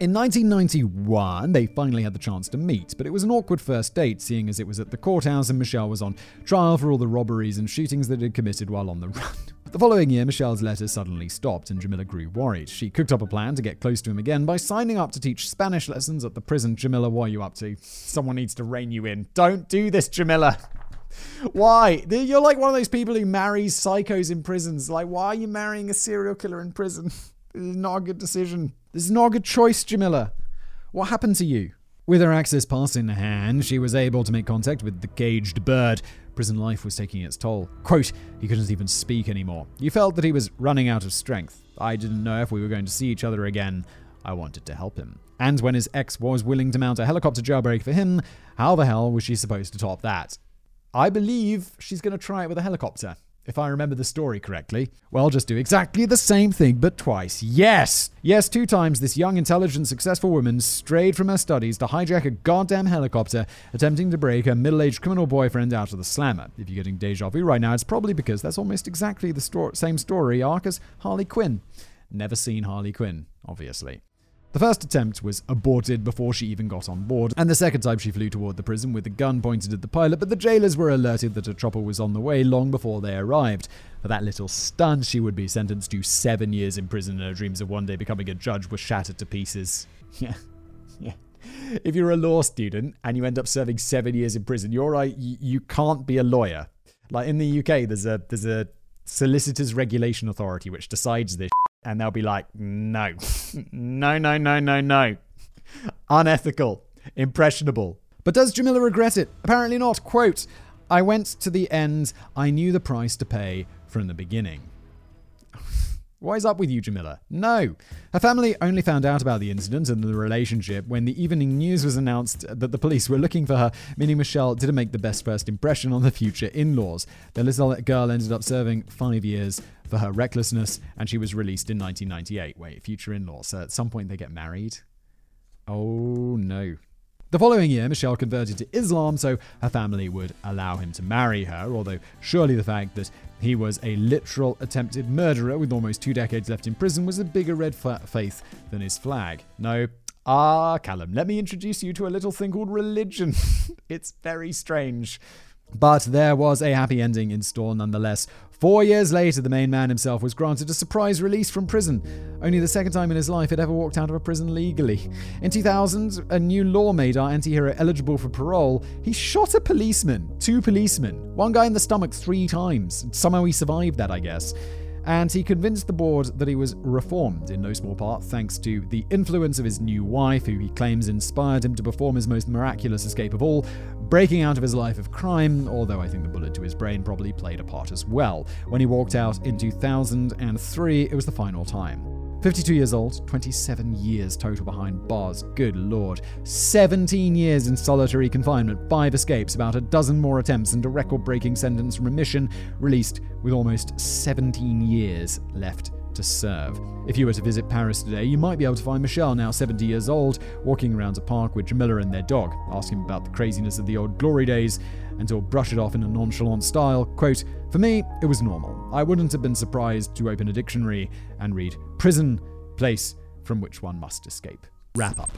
In 1991, they finally had the chance to meet, but it was an awkward first date, seeing as it was at the courthouse and Michel was on trial for all the robberies and shootings that he'd committed while on the *laughs* run. The following year, Michel's letters suddenly stopped, and Jamila grew worried. She cooked up a plan to get close to him again by signing up to teach Spanish lessons at the prison. Jamila, what are you up to? Someone needs to rein you in. Don't do this, Jamila. Why? You're like one of those people who marries psychos in prisons. Like, why are you marrying a serial killer in prison? *laughs* This is not a good decision. This is not a good choice, Jamila. What happened to you? With her access pass in hand, she was able to make contact with the caged bird. Prison life was taking its toll. Quote, he couldn't even speak anymore. You felt that he was running out of strength. I didn't know if we were going to see each other again. I wanted to help him. And when his ex was willing to mount a helicopter jailbreak for him, how the hell was she supposed to top that? I believe she's going to try it with a helicopter. If I remember the story correctly. Well, just do exactly the same thing, but twice. Yes! Yes, two times this young, intelligent, successful woman strayed from her studies to hijack a goddamn helicopter, attempting to break her middle aged criminal boyfriend out of the slammer. If you're getting deja vu right now, it's probably because that's almost exactly the sto- same story arc as Harley Quinn. Never seen Harley Quinn, obviously. The first attempt was aborted before she even got on board, and the second time she flew toward the prison with a gun pointed at the pilot, but the jailers were alerted that a chopper was on the way long before they arrived. For that little stunt, she would be sentenced to seven years in prison, and her dreams of one day becoming a judge were shattered to pieces. *laughs* Yeah. Yeah. If you're a law student and you end up serving seven years in prison, you're right, you, you can't be a lawyer. Like in the UK, there's a there's a solicitors regulation authority which decides this and they'll be like, no, *laughs* no, no, no, no, no. Unethical, impressionable. But does Jamila regret it? Apparently not. Quote, I went to the end. I knew the price to pay from the beginning. *laughs* What is up with you, Jamila? No. Her family only found out about the incident and the relationship when the evening news was announced that the police were looking for her, meaning Michel didn't make the best first impression on the future in laws. The little girl ended up serving five years for her recklessness, and she was released in 1998. Wait, future in laws. So at some point they get married? Oh no. The following year, Michel converted to Islam so her family would allow him to marry her, although surely the fact that he was a literal attempted murderer with almost two decades left in prison was a bigger red fa- faith than his flag. No. Ah, Callum, let me introduce you to a little thing called religion. *laughs* it's very strange. But there was a happy ending in store nonetheless. Four years later, the main man himself was granted a surprise release from prison, only the second time in his life he'd ever walked out of a prison legally. In 2000, a new law made our anti hero eligible for parole. He shot a policeman, two policemen, one guy in the stomach three times. Somehow he survived that, I guess and he convinced the board that he was reformed, in no small part thanks to the influence of his new wife, who he claims inspired him to perform his most miraculous escape of all, breaking out of his life of crime, although I think the bullet to his brain probably played a part as well. When he walked out in 2003, it was the final time. 52 years old, 27 years total behind bars. Good lord. 17 years in solitary confinement, 5 escapes, about a dozen more attempts, and a record breaking sentence from remission, released with almost 17 years left to serve. If you were to visit Paris today, you might be able to find Michel, now 70 years old, walking around a park with Jamila and their dog. Ask him about the craziness of the old glory days, and he'll brush it off in a nonchalant style. Quote, For me, it was normal. I wouldn't have been surprised to open a dictionary and read prison, place from which one must escape. Wrap up.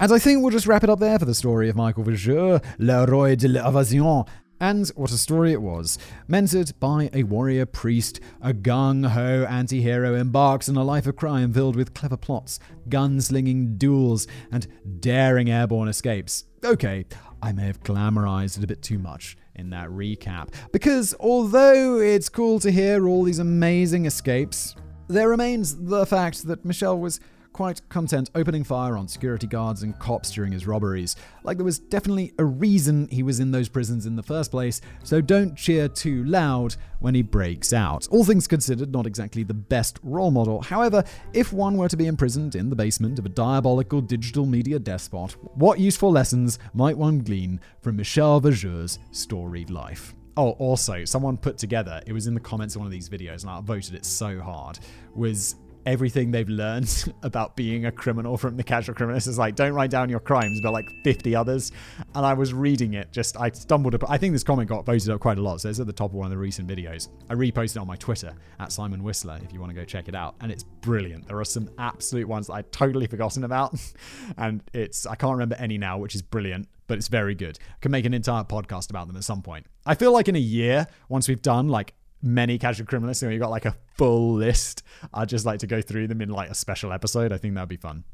And I think we'll just wrap it up there for the story of Michael Vaujour, Le Roi de l'Evasion. And what a story it was. Mentored by a warrior priest, a gung ho anti hero embarks on a life of crime filled with clever plots, gunslinging duels, and daring airborne escapes. Okay, I may have glamorized it a bit too much in that recap. Because although it's cool to hear all these amazing escapes, there remains the fact that Michel was quite content opening fire on security guards and cops during his robberies. Like there was definitely a reason he was in those prisons in the first place, so don't cheer too loud when he breaks out. All things considered, not exactly the best role model. However, if one were to be imprisoned in the basement of a diabolical digital media despot, what useful lessons might one glean from Michel Vaujour's storied life? Oh, also, someone put together, it was in the comments of one of these videos, and I voted it so hard, was everything they've learned *laughs* about being a criminal from the casual criminals is like don't write down your crimes but like 50 others and i was reading it just i stumbled upon i think this comment got voted up quite a lot so it's at the top of one of the recent videos i reposted it on my twitter at simon whistler if you want to go check it out and it's brilliant there are some absolute ones that i'd totally forgotten about *laughs* and it's i can't remember any now which is brilliant but it's very good. I can make an entire podcast about them at some point. I feel like in a year, once we've done like many casual criminals, and we've got like a full list, I'd just like to go through them in like a special episode. I think that'd be fun.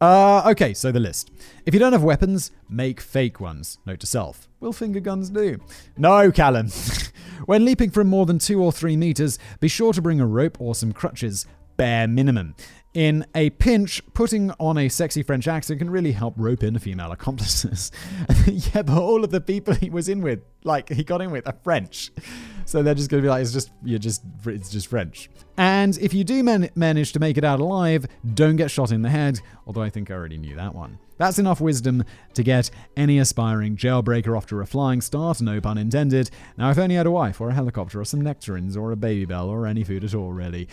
Uh, okay, so the list. If you don't have weapons, make fake ones. Note to self. Will finger guns do? No, Callum. *laughs* when leaping from more than two or three meters, be sure to bring a rope or some crutches. Bare minimum. In a pinch, putting on a sexy French accent can really help rope in female accomplices. *laughs* yeah, but all of the people he was in with, like he got in with, are French. So they're just going to be like, it's just, you're just, it's just French. And if you do man- manage to make it out alive, don't get shot in the head, although I think I already knew that one. That's enough wisdom to get any aspiring jailbreaker off to a flying start, no pun intended. Now, if only I had a wife, or a helicopter, or some nectarines, or a Babybel or any food at all, really.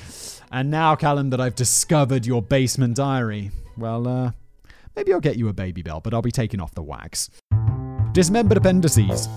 And now, Callum, that I've discovered your basement diary, well, uh, maybe I'll get you a Babybel, but I'll be taking off the wax. Dismembered appendices.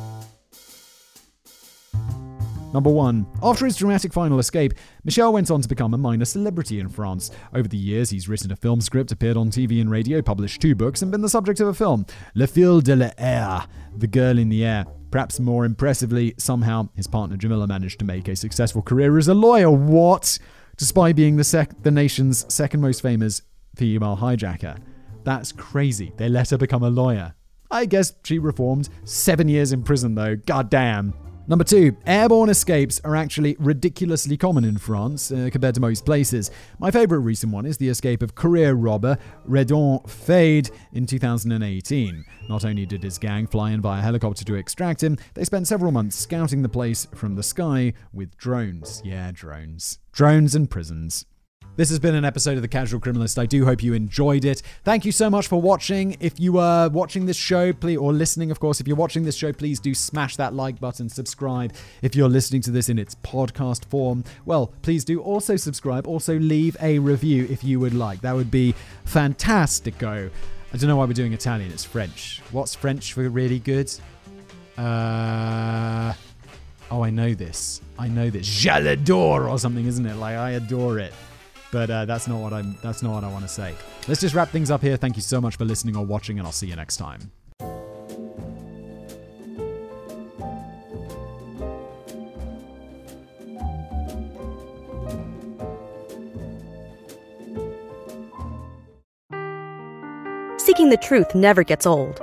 Number 1. After his dramatic final escape, Michel went on to become a minor celebrity in France. Over the years, he's written a film script, appeared on TV and radio, published two books, and been the subject of a film, La Fille de l'Air, The Girl in the Air. Perhaps more impressively, somehow, his partner Jamila managed to make a successful career as a lawyer. What? Despite being the, sec- the nation's second most famous female hijacker. That's crazy. They let her become a lawyer. I guess she reformed. Seven years in prison, though. God damn. Number two, airborne escapes are actually ridiculously common in France uh, compared to most places. My favourite recent one is the escape of career robber Rédoine Faïd in 2018. Not only did his gang fly in via helicopter to extract him, they spent several months scouting the place from the sky with drones. Yeah, drones. Drones and prisons. This has been an episode of The Casual Criminalist. I do hope you enjoyed it. Thank you so much for watching. If you are watching this show, please, or listening, of course, if you're watching this show, please do smash that like button, subscribe. If you're listening to this in its podcast form, well, please do also subscribe. Also, leave a review if you would like. That would be fantastico. I don't know why we're doing Italian, it's French. What's French for really good? Uh. Oh, I know this. I know this. J'adore or something, isn't it? Like, I adore it but uh, that's not what I'm. That's not what I want to say. Let's just wrap things up here. Thank you so much for listening or watching, and I'll see you next time. Seeking the truth never gets old.